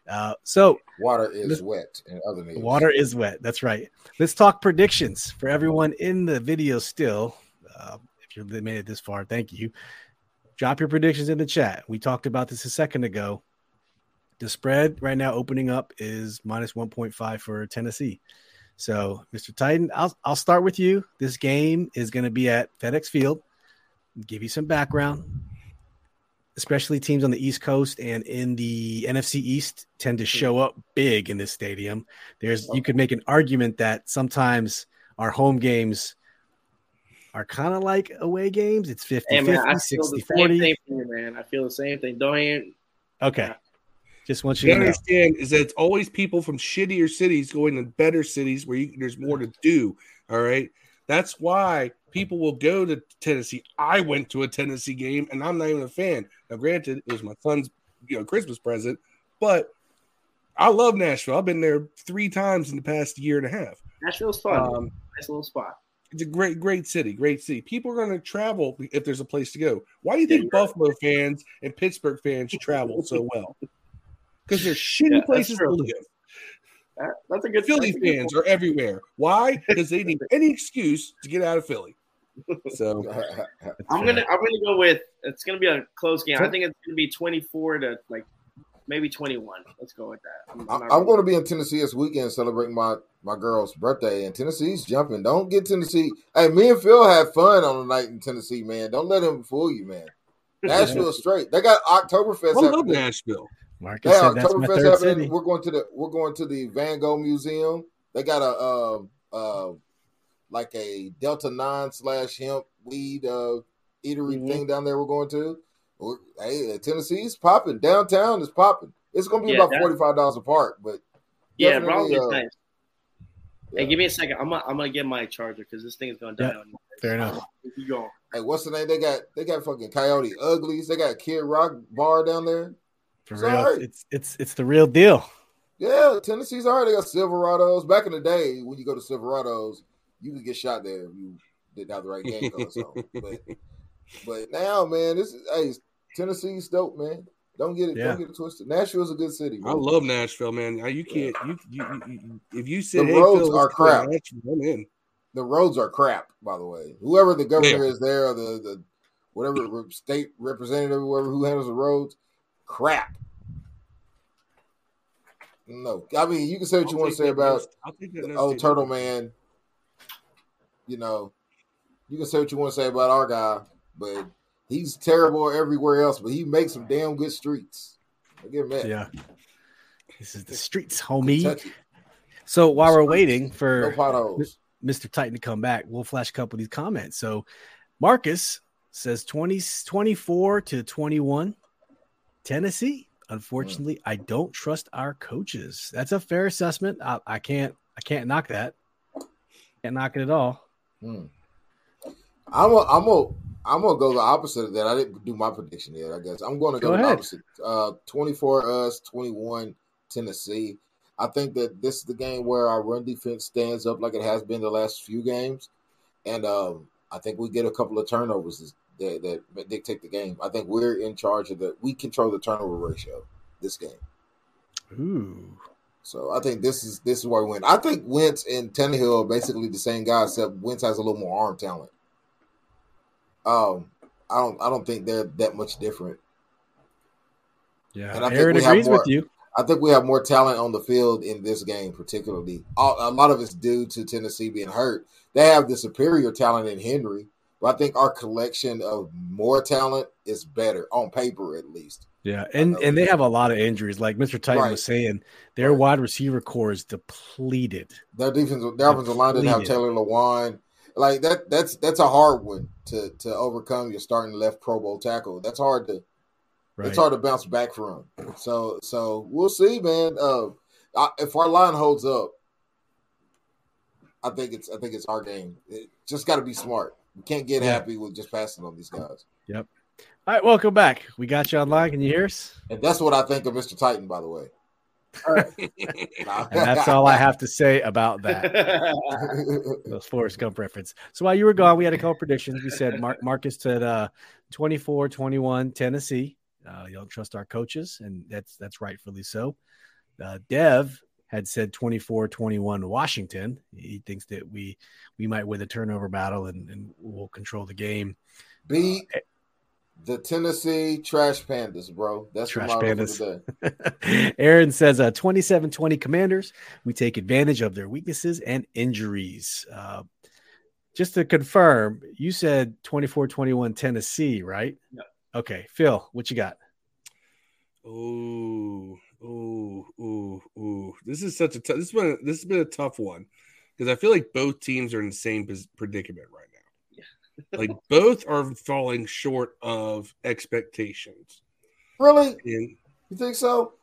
Uh, so water is wet in other news. Water is wet. That's right. Let's talk predictions for everyone in the video. Still, uh, if you made it this far, thank you. Drop your predictions in the chat. We talked about this a second ago. The spread right now opening up is minus 1.5 for Tennessee. So, Mr. Titan, I'll, I'll start with you. This game is going to be at FedEx Field. Give you some background. especially teams on the East Coast and in the NFC East, tend to show up big in this stadium. There's you could make an argument that sometimes our home games are kind of like away games. It's 50 Hey, man, 50, I feel 60 the same 40. thing man. I feel the same thing. Don't even. Okay. Just want You you gotta to know. understand is that it's always people from shittier cities going to better cities where you, there's more to do. All right. That's why people will go to Tennessee. I went to a Tennessee game and I'm not even a fan. Now, granted, it was my son's you know Christmas present, but I love Nashville. I've been there three times in the past year and a half. Nashville's fun. Um, nice little spot. It's a great, great city, great city. People are going to travel if there's a place to go. Why do you think Yeah. Buffalo fans and Pittsburgh fans travel so well? Because they're shitty Yeah, places to true. live. That- that's a good. Philly a good fans point. are everywhere. Why? Because they need any excuse to get out of Philly. So I'm gonna. I'm gonna go with. It's gonna be a close game. I think it's gonna be 24 to like maybe 21. Let's go with that. I'm, I- not I'm going to be in Tennessee this weekend celebrating my my girl's birthday, and Tennessee's jumping. Don't get Tennessee. Hey, me and Phil had fun on the night in Tennessee, man. Don't let him fool you, man. Nashville straight. They got Oktoberfest. I love happening. Nashville. Marcus Yeah, said that's Oktoberfest happening. city. We're going to the we're going to the Van Gogh Museum. They got a um uh, like a Delta Nine slash hemp weed uh, eatery Mhm. thing down there. We're going to. We're, hey, Tennessee's popping. Downtown is popping. It's going to be Yeah, about forty five dollars apart, but Yeah, definitely, probably uh, nice. yeah. Hey, give me a second. I'm gonna, I'm gonna get my charger because this thing is gonna die Yeah, on you. fair enough. Keep going. Hey, what's the name? They got they got fucking Coyote Uglies. They got Kid Rock bar down there. For It's real, all right. it's it's it's the real deal. Yeah, Tennessee's all right. They got Silverados. Back in the day, when you go to Silverados, you could get shot there if you didn't have the right game colors on. But but now, man, this is hey, Tennessee's dope, man. Don't get it, Yeah. don't get it twisted. Nashville's a good city. I love Nashville, man. You can't. You, you, you, you if you said The hey, roads Phil, are let's go to crap. Nashville, I'm in. the roads are crap, by the way. Whoever the governor Yeah. is there, or the the whatever state representative, whoever who handles the roads, crap. No, I mean you can say what I'll you want to say that about no- I'll take that the old state. Turtle Man. You know, you can say what you want to say about our guy, but he's terrible everywhere else. But he makes some damn good streets. I give him that. Yeah. This is the streets, homie. Kentucky, So while we're waiting for potholes. Mr. Titan to come back, we'll flash a couple of these comments. So Marcus says 20, 24 to 21, Tennessee. Unfortunately, I don't trust our coaches. That's a fair assessment. I, I can't I can't knock that. Can't knock it at all. Hmm. I'm a, I'm a, I'm gonna go the opposite of that. I didn't do my prediction yet. I guess I'm going to go, Go the opposite. Uh, 24 us, 21 Tennessee. I think that this is the game where our run defense stands up like it has been the last few games, and um, I think we get a couple of turnovers that, that dictate the game. I think we're in charge of the. We control the turnover ratio this game. Ooh. So I think this is this is why we win. I think Wentz and Tannehill are basically the same guy, except Wentz has a little more arm talent. Um, I don't I don't think they're that much different. Yeah. And I think Aaron we have agrees more- with you. I think we have more talent on the field in this game, particularly. A lot of it's due to Tennessee being hurt. They have the superior talent in Henry, but I think our collection of more talent is better on paper, at least. Yeah, and and they have a lot of injuries. Like Mr. Titan Right. was saying, their Right. wide receiver core is depleted. Their defense, their offensive line didn't have Taylor Lewan. Like that, that's that's a hard one to to overcome. Your starting left Pro Bowl tackle. That's hard to Right. it's hard to bounce back from. So so we'll see, man. Uh, I, if our line holds up, I think it's I think it's our game. It just got to be smart. We can't get Yeah. happy with just passing on these guys. Yep. All right, welcome back. We got you online. Can you hear us? And that's what I think of Mr. Titan, by the way. And that's all I have to say about that. Those Forrest Gump reference. So while you were gone, we had a couple predictions. We said Mark Marcus said uh 24 21 Tennessee. Uh, you don't trust our coaches, and that's that's rightfully so. Uh, Dev had said 24 21 Washington. He thinks that we we might win the turnover battle and, and we'll control the game. Beat the Tennessee Trash Pandas, bro. That's Trash the motto Pandas. for today. Aaron says uh 27 20 commanders. We take advantage of their weaknesses and injuries. Uh, just to confirm, you said 24 21 Tennessee, right? Okay, Phil, what you got? Ooh, ooh, ooh, ooh. This is such a tough. This one. This has been a tough one because I feel like both teams are in the same predicament right now. Like both are falling short of expectations. Really? And You think so?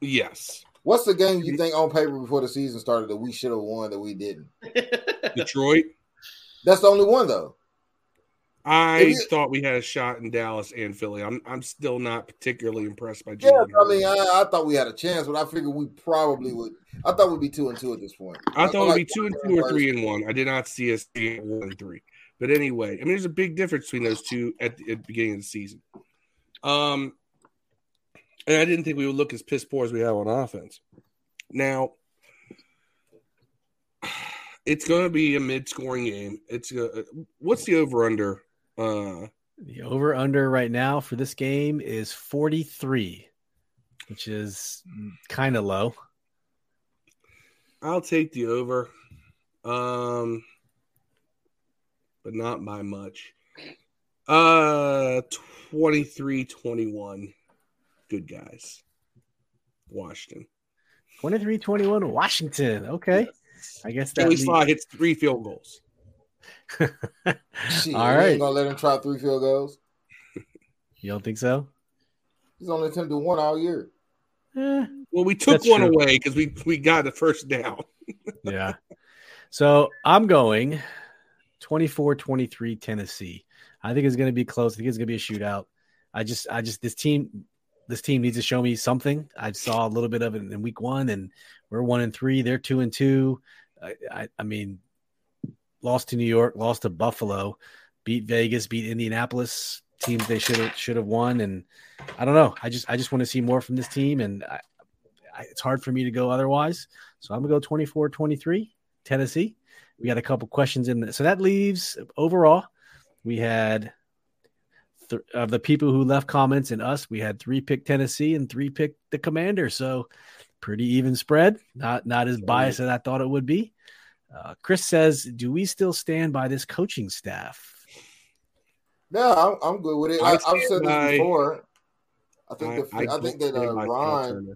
yes, What's the game you think on paper before the season started that we should have won that we didn't? Detroit. That's the only one though. I you- thought we had a shot in Dallas and Philly. I'm I'm still not particularly impressed by. Yeah, I mean, I, I thought we had a chance, but I figured we probably would. I thought we'd be two and two at this point. I thought it'd like be two and two or three and one. I did not see us being one and three. But anyway, I mean, there's a big difference between those two at the, at the beginning of the season. Um, and I didn't think we would look as piss poor as we have on offense. Now, it's going to be a mid-scoring game. It's uh, what's the over/under? Uh, The over under right now for this game is 43, which is kind of low. I'll take the over, um, but not by much. Uh, 23-21. Good guys. Washington. 23 21 Washington. Okay. I guess that Joey leaves- Slye hits three field goals. Shit, All we ain't gonna let him try three field goals. You don't think so? He's only attempted one all year. Eh, Well, we took one true. away because we we got the first down. yeah. So I'm going 24 23 Tennessee. I think it's going to be close. I think it's going to be a shootout. I just, I just, this team, this team needs to show me something. I saw a little bit of it in week one, and we're one and three. They're two and two. I, I, I mean, lost to New York, lost to Buffalo, beat Vegas, beat Indianapolis, teams they should have should have won. And I don't know. I just, I just want to see more from this team, and I, I, it's hard for me to go otherwise. So I'm gonna go 24 23 Tennessee. We got a couple questions in there. So that leaves overall, we had th- of the people who left comments and us, we had three pick Tennessee and three pick the commander. So pretty even spread, not not as biased as I thought it would be. Uh, Chris says, Do we still stand by this coaching staff? No, I'm, I'm good with it. I I, I've stand said this before. I think the, I, don't think that stand uh, Ron.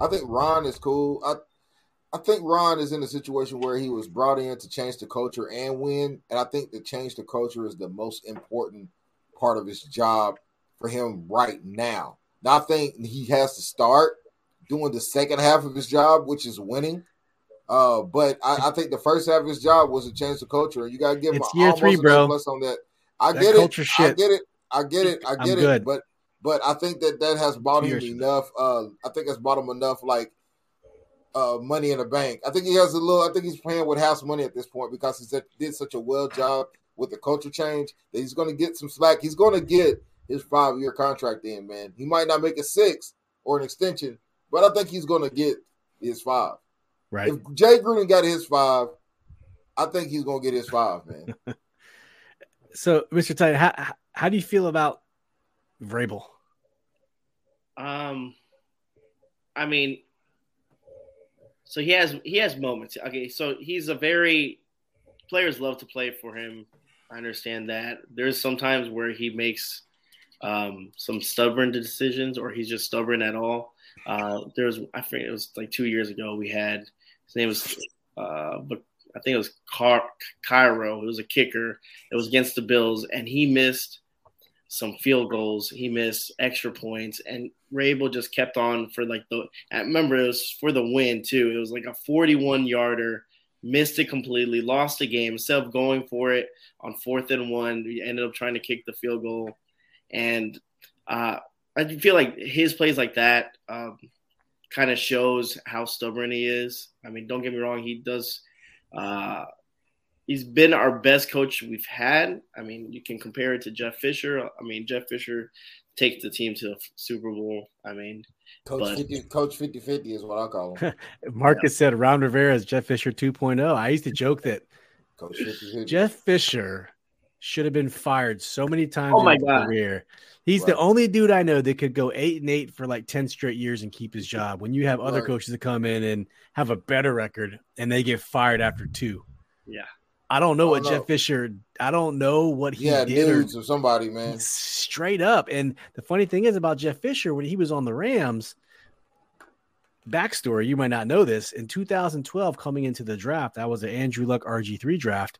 I think Ron is cool. I I think Ron is in a situation where he was brought in to change the culture and win, and I think to change the culture is the most important part of his job for him right now. Now I think he has to start doing the second half of his job, which is winning. Uh, but I, I think the first half of his job was to change the culture, and you got to give him It's a- year almost three, bro. plus on that. I That get it. I get it. I get it. I I'm get it. good. But but I think that that has bought him enough. Uh, I think it's bought him enough like uh money in the bank. I think he has a little. I think he's playing with house money at this point because he did such a well job with the culture change that he's going to get some slack. He's going to get his five year contract in. Man, he might not make a six or an extension, but I think he's going to get his five. Right. If Jay Gruden got his five, I think he's going to get his five, man. So, Mr. Titan, how, how- how do you feel about Vrabel? Um, I mean, so he has he has moments. Okay, so he's a very players love to play for him. I understand that. There's sometimes where he makes um, some stubborn decisions, or he's just stubborn at all. Uh, there was I think it was like two years ago. We had his name was uh, but I think it was Car- Cairo. It was a kicker. It was against the Bills, and he missed some field goals. He missed extra points, and Vrabel just kept on for like the. I remember it was for the win too. It was like a 41 yarder, missed it completely, lost the game. Instead of going for it on fourth and one, we ended up trying to kick the field goal, and uh, I feel like his plays like that um, kind of shows how stubborn he is. I mean, don't get me wrong, he does. Uh, he's been our best coach we've had. I mean, you can compare it to Jeff Fisher. I mean, Jeff Fisher takes the team to the Super Bowl. I mean, Coach But- 50, Coach 50 50 is what I call him. Marcus said Ron Rivera is Jeff Fisher 2.0. I used to joke that Coach 50 50. Jeff Fisher should have been fired so many times Oh in his God. career. He's the only dude I know that could go eight and eight for like 10 straight years and keep his job. When you have other Right. coaches that come in and have a better record and they get fired after two. Yeah. I don't know what Jeff Fisher. I don't know what he yeah, did. nudes or somebody, man. Straight up. And the funny thing is about Jeff Fisher when he was on the Rams. Backstory: You might not know this. In 2012, coming into the draft, that was the Andrew Luck RG3 draft.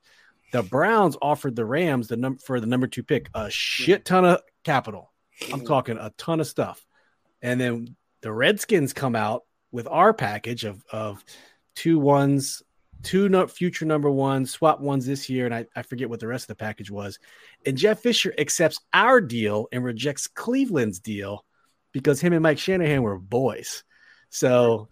The Browns offered the Rams the number for the number two pick a shit ton of capital. I'm talking a ton of stuff. And then the Redskins come out with our package of of two ones, two no, future number ones, swap ones this year, and I, I forget what the rest of the package was. And Jeff Fisher accepts our deal and rejects Cleveland's deal because him and Mike Shanahan were boys. So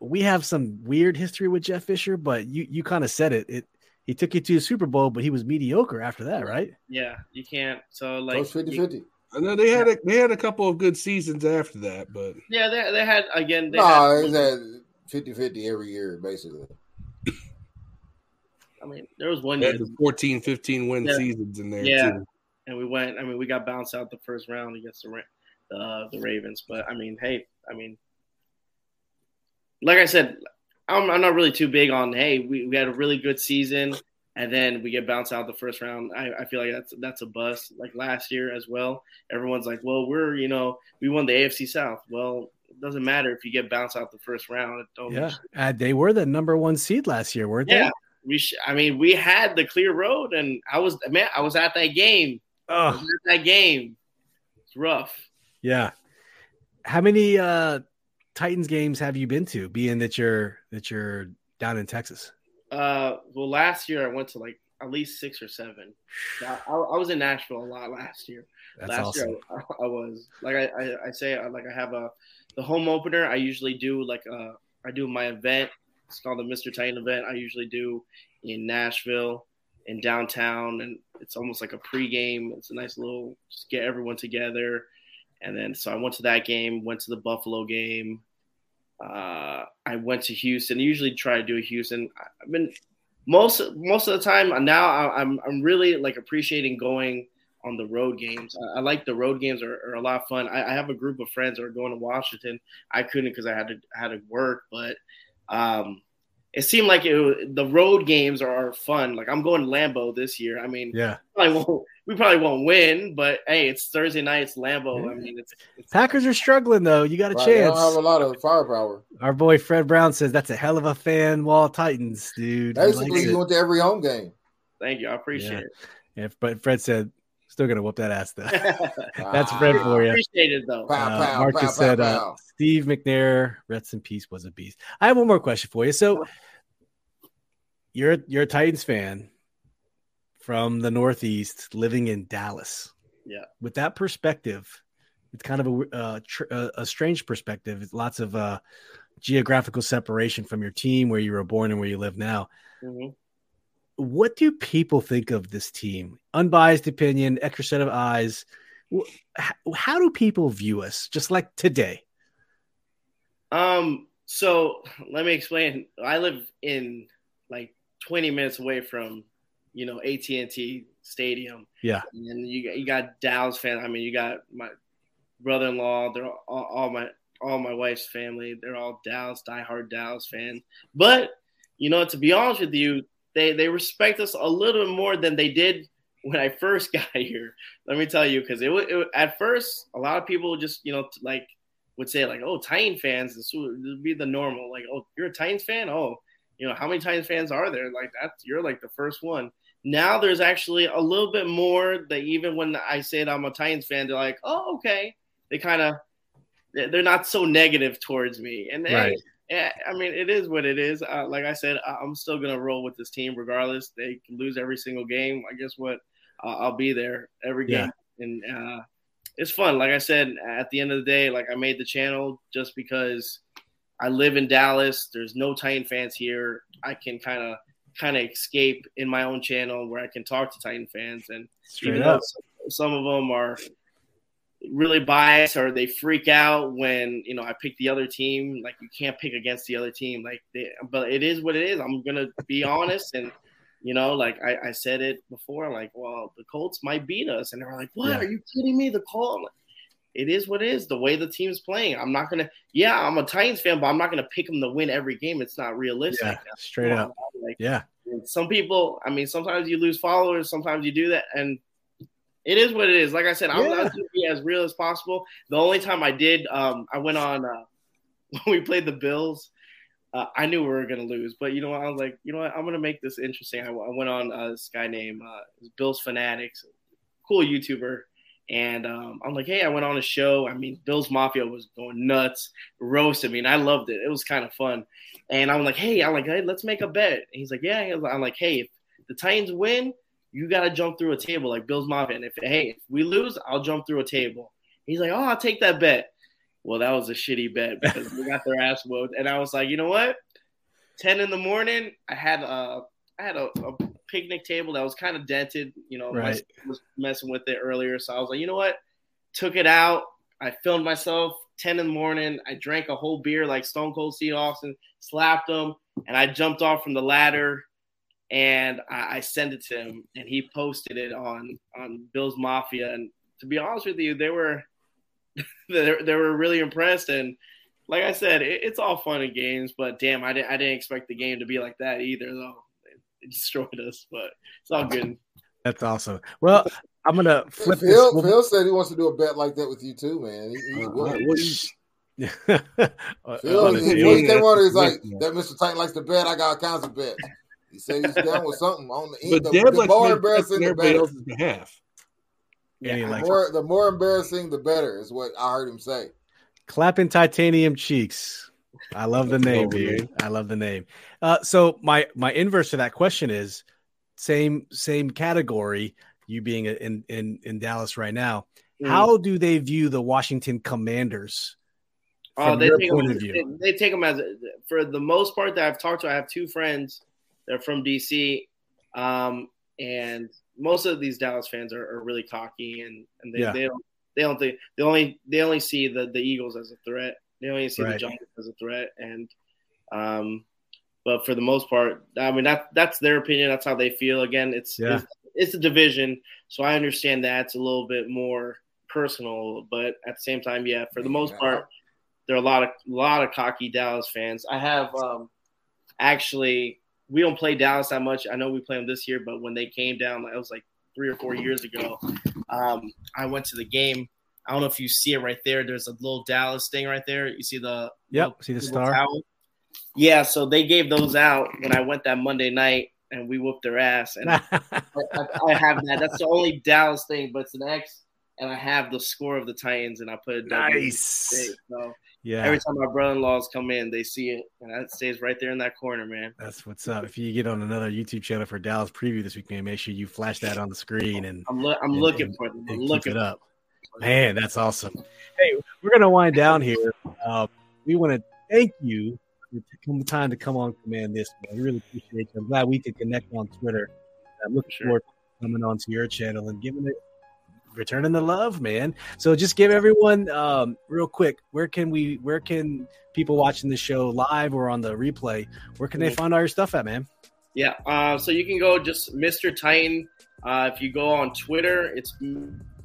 we have some weird history with Jeff Fisher, but you you kind of said it. It he took you to the Super Bowl, but he was mediocre after that, right? Yeah, you can't. So like 50 50. I know they had a they had a couple of good seasons after that, but yeah, they, they had again. They No, had, it's at 50 50 every year, basically. I mean, there was one they year, had the 14, 15 win Yeah. seasons in there Yeah. too. and we went. I mean, we got bounced out the first round against the uh, the Ravens. But I mean, hey, I mean, like I said, I'm, I'm not really too big on. Hey, we, we had a really good season, and then we get bounced out the first round. I, I feel like that's that's a bust. Like last year as well. Everyone's like, well, we're you know we won the AFC South. Well, it doesn't matter if you get bounced out the first round. Don't Yeah, uh, they were the number one seed last year, weren't they Yeah, we. Sh- I mean, we had the clear road, and I was man, I was at that game. Oh, that game. It's rough. yeah. How many uh Titans games have you been to? Being that you're that you're down in Texas. Uh, well, last year I went to like at least six or seven. I, I, I was in Nashville a lot last year. That's last awesome. year I, I was like I, I, I say like I have a the home opener. I usually do like uh I do my event. It's called the Mr. Titan event. I usually do in Nashville in downtown, and it's almost like a pregame. It's a nice little just get everyone together. And then so I went to that game, went to the Buffalo game. Uh, I went to Houston. I usually try to do a Houston. I've been most most of the time now. I'm I'm really like appreciating going on the road games. I, I like the road games are, are a lot of fun. I, I have a group of friends that are going to Washington. I couldn't because I had to I had to work, but um, it seemed like it, the road games are fun. Like I'm going to Lambeau this year. I mean, Yeah. probably won't, we probably won't win, but hey, it's Thursday night. It's Lambeau. I mean, it's, it's Packers are struggling though. You got a Right, they don't have chance. a lot of firepower. Our boy Fred Brown says that's a hell of a fan wall Titans, dude. Basically, likes you went to every home game. thank you. I appreciate Yeah. it. Yeah, but Fred said still gonna whoop that ass though. That's Fred for you. appreciate it though. Pow, Uh, pow, Marcus pow, said, pow, uh. Steve McNair, rest in peace, was a beast. I have one more question for you. So, you're you're a Titans fan from the Northeast, living in Dallas. Yeah. With that perspective, it's kind of a uh, tr- a, a strange perspective. It's lots of uh, geographical separation from your team, where you were born and where you live now. Mhm. What do people think of this team? Unbiased opinion, extra set of eyes. How, do people view us? Just like today. Um. So let me explain. I live in like 20 minutes away from, you know, AT and T Stadium. Yeah. And you got, you got Dallas fans. I mean, you got my brother-in-law. They're all, all my all my wife's family. They're all Dallas, diehard Dallas fans. But you know, to be honest with you, they they respect us a little bit more than they did when I first got here. Let me tell you, because it, it at first a lot of people just you know like would say like, oh, Titan fans, this would be the normal. Like, oh, you're a Titans fan? Oh, you know, how many Titans fans are there? Like that's you're like the first one. Now there's actually a little bit more that even when I said I'm a Titans fan, they're like, oh, okay. They kind of they're not so negative towards me. And Right. Yeah, I mean, it is what it is. Uh, like I said, I- I'm still gonna roll with this team regardless. They can lose every single game. I guess what uh, I'll be there every game, and uh, it's fun. Like I said, at the end of the day, like I made the channel just because I live in Dallas. There's no Titan fans here. I can kind of kind of escape in my own channel where I can talk to Titan fans, and Straight even up. though some- some of them are really biased or they freak out when you know I pick the other team. Like you can't pick against the other team. Like, they, but it is what it is. I'm gonna be honest and. You know, like I, I said it before, like, well, the Colts might beat us, and they're like, "What? Yeah. Are you kidding me? The Colts?" It is what it is. The way the team's playing, I'm not gonna. Yeah, I'm a Titans fan, but I'm not gonna pick them to win every game. It's not realistic. Yeah, straight up. Like, Yeah. some people, I mean, sometimes you lose followers, sometimes you do that, and it is what it is. Like I said, I'm yeah. going to be as real as possible. The only time I did, um, I went on uh, when we played the Bills. Uh, I knew we were going to lose, but you know what? I was like, you know what? I'm going to make this interesting. I, I went on uh, this guy named uh, Bills Fanatics, cool YouTuber. And um, I'm like, hey, I went on a show. I mean, Bills Mafia was going nuts, roasted me, and I loved it. It was kind of fun. And I'm like, hey, I'm like, hey, let's make a bet. And he's like, yeah. I'm like, hey, if the Titans win, you got to jump through a table like Bills Mafia. And if hey, if we lose, I'll jump through a table. He's like, oh, I'll take that bet. Well, that was a shitty bet because we got their ass whooped. And I was like, you know what? Ten in the morning, I had a I had a, a picnic table that was kind of dented. You know, right. I was messing with it earlier, so I was like, you know what? Took it out. I filmed myself. Ten in the morning. I drank a whole beer like Stone Cold Steve Austin, slapped him, and I jumped off from the ladder and I, I sent it to him, and he posted it on on Bills Mafia. And to be honest with you, they were they, they were really impressed. And like I said, it, it's all fun and games, but damn, I didn't I didn't expect the game to be like that either, though. It, it destroyed us, but it's all good. That's awesome. Well, I'm gonna flip. Phil, this. Phil said he wants to do a bet like that with you too, man. He, he, uh, Phil, he, came on, he's like, "That Mr. Titan likes to bet. I got accounts to bet." He said he's down with something on the end. But the, the more embarrassing, the better. Else's behalf. Yeah, the, more, the more embarrassing, the better is what I heard him say. Clapping titanium cheeks. I love the name, dude. I love the name. Uh, so my my inverse to that question is same same category. You being in in in Dallas right now, mm. how do they view the Washington Commanders? Oh, they take, them, they, they take them as for the most part that I've talked to. I have two friends they're from DC, um, and most of these Dallas fans are, are really cocky and, and they, yeah. they don't they don't think they only they only see the, the Eagles as a threat. They only see right. the Giants as a threat, and um, but for the most part, I mean that that's their opinion. That's how they feel. Again, it's yeah. it's, it's a division, so I understand that it's a little bit more personal, but at the same time, yeah, for the most part, there are a lot of a lot of cocky Dallas fans. I have um, actually we don't play Dallas that much. I know we play them this year, but when they came down, it was like three or four years ago. Um, I went to the game. I don't know if you see it right there. There's a little Dallas thing right there. You see the yep, see the star. Towel? Yeah, so they gave those out when I went that Monday night, and we whooped their ass. And I, I, have that. That's the only Dallas thing, but it's an X, and I have the score of the Titans, and I put it nice. So yeah. Every time my brother-in-laws come in, they see it, and that stays right there in that corner, man. That's what's up. If you get on another YouTube channel for Dallas preview this weekend, make sure you flash that on the screen. And I'm, lo- I'm and, looking and, for it. I'm looking it up. Man, that's awesome. Hey, we're gonna wind down here. Uh, we want to thank you for taking the time to come on command this. Man. We really appreciate you. I'm glad we could connect on Twitter. I'm looking sure. forward to coming onto your channel and giving it returning the love, man. So just give everyone um, real quick. Where can we? Where can people watching the show live or on the replay? Where can they find all your stuff at, man? Yeah. Uh, so you can go just Mr. Titan. Uh, if you go on Twitter, it's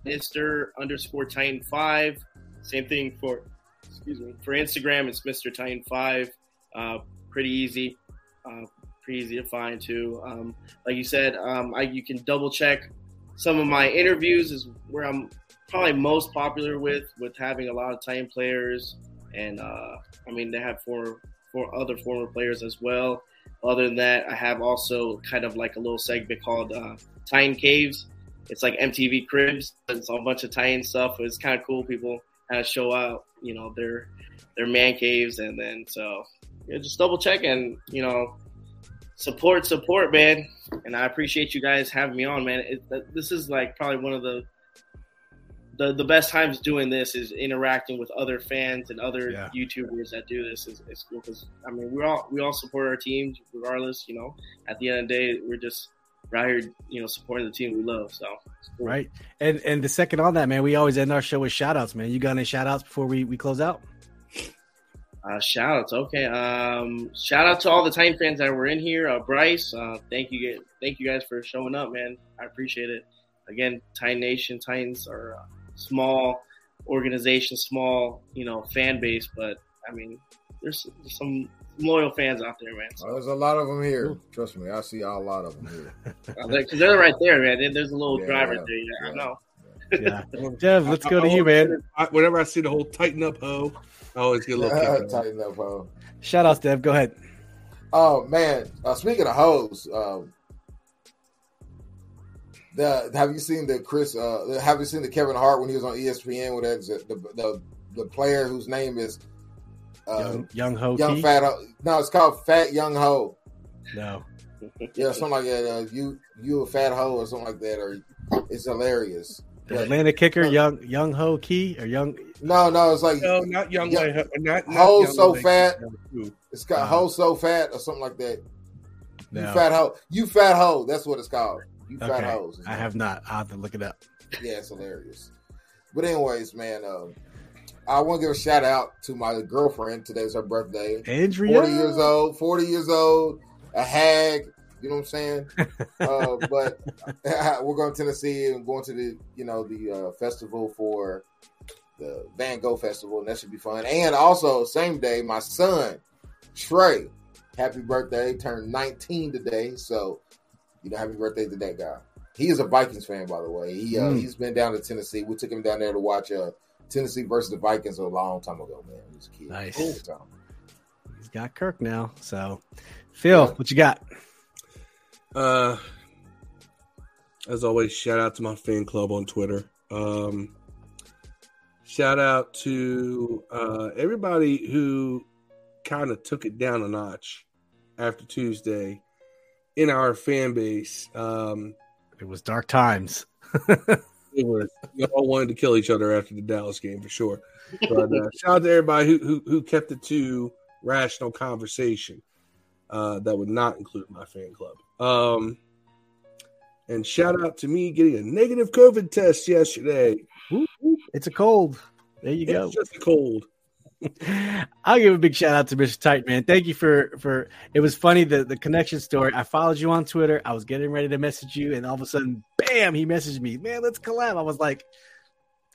Mr. underscore Titan five. Same thing for excuse me for Instagram. It's Mr. Titan five. Uh, pretty easy. Uh, pretty easy to find too. Um, like you said, um, I, you can double check some of my interviews is where I'm probably most popular with, with having a lot of time players, and uh, I mean they have four four other former players as well. Other than that, I have also kind of like a little segment called uh, Titan Caves. It's like MTV Cribs. It's a bunch of Titan stuff. It's kind of cool. People kind of show out, you know, their their man caves, and then so yeah, just double check and you know support, support, man. And I appreciate you guys having me on, man. It, this is like probably one of the the, the best times doing this is interacting with other fans and other yeah. YouTubers that do this is, is cool because I mean we all we all support our teams regardless. You know, at the end of the day, we're just right here, you know, supporting the team we love. So cool. right, and and the second on that, man, we always end our show with shout outs, man. You got any shout outs before we we close out? Uh, shout outs. Okay. Um, shout out to all the Titan fans that were in here. Uh, Bryce, uh, thank you. Thank you guys for showing up, man. I appreciate it. Again, Titan Nation, Titans are a small organization, small, you know, fan base, but I mean, there's some some loyal fans out there, man. Oh, there's a lot of them here. Trust me, I see a lot of them here. Because they're right there, man. There's a little Yeah, driver yeah, there. Yeah, I know. Yeah. Jeff, let's go to you, man. I, whenever I see the whole tighten up ho, I always get a little kick. out of it. Tighten up, ho. Shout outs, Dev. Go ahead. Oh man! Uh, speaking of hoes, um, the have you seen the Chris? Uh, have you seen the Kevin Hart when he was on ESPN with that the the, the player whose name is uh, Young, young Ho Young Key? Fat? Ho- No, it's called Fat Young Ho. No. Yeah, something like that. Uh, you you a fat hoe or something like that, or it's hilarious. The Atlanta kicker, young young Ho Key or young no, no, it's like No, not young Yeah. Lay. Not, not Hoes young so Lay. fat. It's got Uh, hoe so fat or something like that. You no. fat hoe. You fat hoe. That's what it's called. You fat hoes. I have not. I'll have to look it up. Yeah, it's hilarious. But anyways, man, um, I want to give a shout out to my girlfriend. Today's her birthday. Andrea. Forty years old. Forty years old. A hag. You know what I'm saying? uh, but we're going to Tennessee and going to the you know the uh, festival for the Van Gogh Festival, and that should be fun. And also, same day, my son Trey, happy birthday! Turned 19 today, so you know, happy birthday to that guy. He is a Vikings fan, by the way. He uh, Mm. he's been down to Tennessee. We took him down there to watch uh, Tennessee versus the Vikings a long time ago, man. He was a kid. Nice. Time. He's got Kirk now. So, Phil, Yeah. what you got? Uh, as always, shout out to my fan club on Twitter. Um, shout out to uh, everybody who kind of took it down a notch after Tuesday in our fan base. Um, It was dark times. it was we all wanted to kill each other after the Dallas game for sure. But uh, shout out to everybody who, who who kept it to rational conversation. Uh, that would not include my fan club. Um, and shout out to me getting a negative COVID test yesterday. It's a cold. There you go. It's just a cold. I'll give a big shout out to Mr. Titan. Thank you for for. It was funny the the connection story. I followed you on Twitter. I was getting ready to message you, and all of a sudden, bam! He messaged me. Man, let's collab. I was like,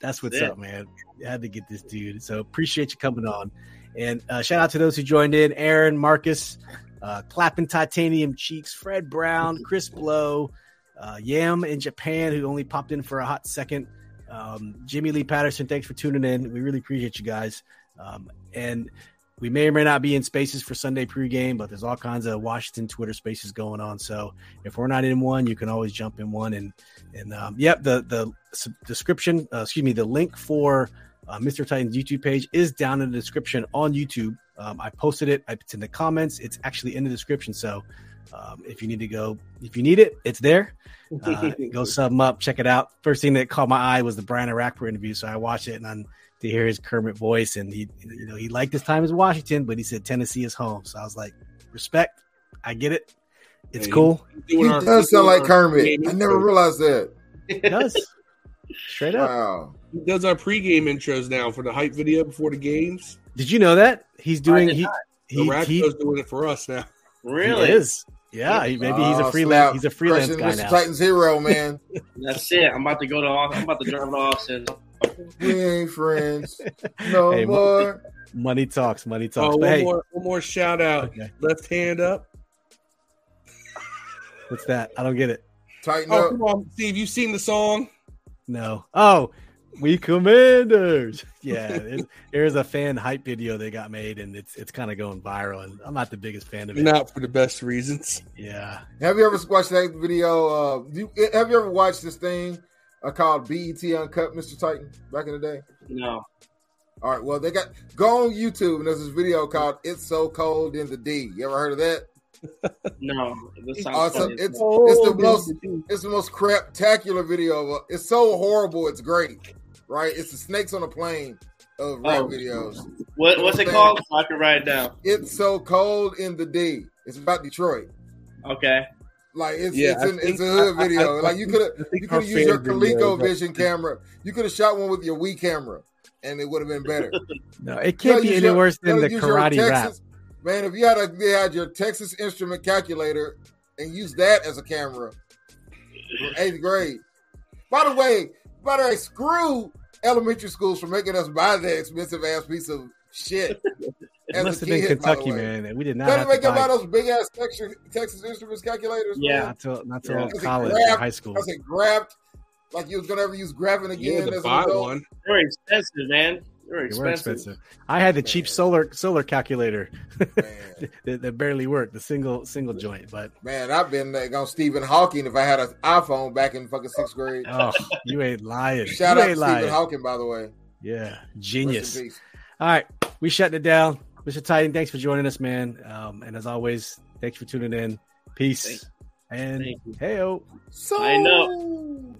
"That's what's Yeah. up, man." I had to get this dude. So appreciate you coming on, and uh, shout out to those who joined in: Aaron, Marcus, uh, clapping titanium cheeks, Fred Brown, Chris Blow, uh, Yam in Japan, who only popped in for a hot second. Um, Jimmy Lee Patterson, thanks for tuning in. We really appreciate you guys. Um, and we may or may not be in spaces for Sunday pregame, but there's all kinds of Washington Twitter spaces going on. So if we're not in one, you can always jump in one. And and um, yep, the the description, uh, excuse me, the link for uh, Mr. Titan's YouTube page is down in the description on YouTube. Um, I posted it. It's in the comments. It's actually in the description. So um, if you need to go, if you need it, it's there. Uh, go sub him up, check it out. First thing that caught my eye was the Brian Orakpo interview, so I watched it and then to hear his Kermit voice, and he, you know, he liked his time as Washington, but he said Tennessee is home. So I was like, respect, I get it, it's Hey, cool. He Doing our- does sound like Kermit. I never realized that. It does straight up. Wow. He does our pregame intros now for the hype video before the games. Did you know that he's doing did he The he, Rackco's he, doing it for us now. he Really? is. Yeah, he, maybe he's a Oh, freelance. snap. He's a freelance Crushing guy Mr. now. Titan's hero, man. That's it. I'm about to go to. Office. I'm about to drive to Austin. we ain't friends no Hey, more. Money talks, money Oh, talks. one but hey, more, one more shout out. okay, Left hand up. what's that? I don't get it. Tighten Oh, up. come on, Steve. You seen the song? No. Oh, we commanders. Yeah, there's, there's a fan hype video they got made, and it's it's kind of going viral. And I'm not the biggest fan of it. Not for the best reasons. Yeah. Have you ever watched that video? Uh, you, have you ever watched this thing uh, called BET Uncut, Mr. Titan, back in the day? No. All right, well, they got go on YouTube and there's this video called "It's So Cold in the D." You ever heard of that? No. This sounds Oh, it's, it's, the most it's the most craptacular video. Of, it's so horrible, it's great, right? It's the snakes on a plane of rap Oh. videos. what, what's it called? I can write it down. It's so cold in the D. It's about Detroit. Okay. Like it's Yeah, it's, an, think- it's a hood I- I- video. I like you could have you could have used your fan video- ColecoVision camera. You could have shot one with your Wii camera, and it would have been better. No, it can't Gotta be any your- worse than gotta the use your karate rap. Man, if you had a you had your Texas Instrument calculator and use that as a camera eighth grade. By the way, by the way, screw elementary schools for making us buy that expensive ass piece of shit. It must have been kid, by Kentucky, way. man. We did not Tell have me to make up buy all those big ass Texas, Texas Instruments calculators. Yeah. man. not till not till Yeah. I said college or grabbed- high school. I said grabbed, like you was gonna ever use grabbing You again had to as an buy adult. one. They're expensive, man. They're They expensive. were expensive. I had the cheap solar solar calculator that, that barely worked, the single single joint. But Man, I've been like, on Stephen Hawking if I had an iPhone back in fucking sixth grade. oh, you ain't lying. Shout you out to ain't Stephen. Hawking, by the way. Yeah, genius. All right, we shutting it down. Mr. Titan, thanks for joining us, man. Um, and as always, thanks for tuning in. Peace. Thank- and thank you. hey So I know.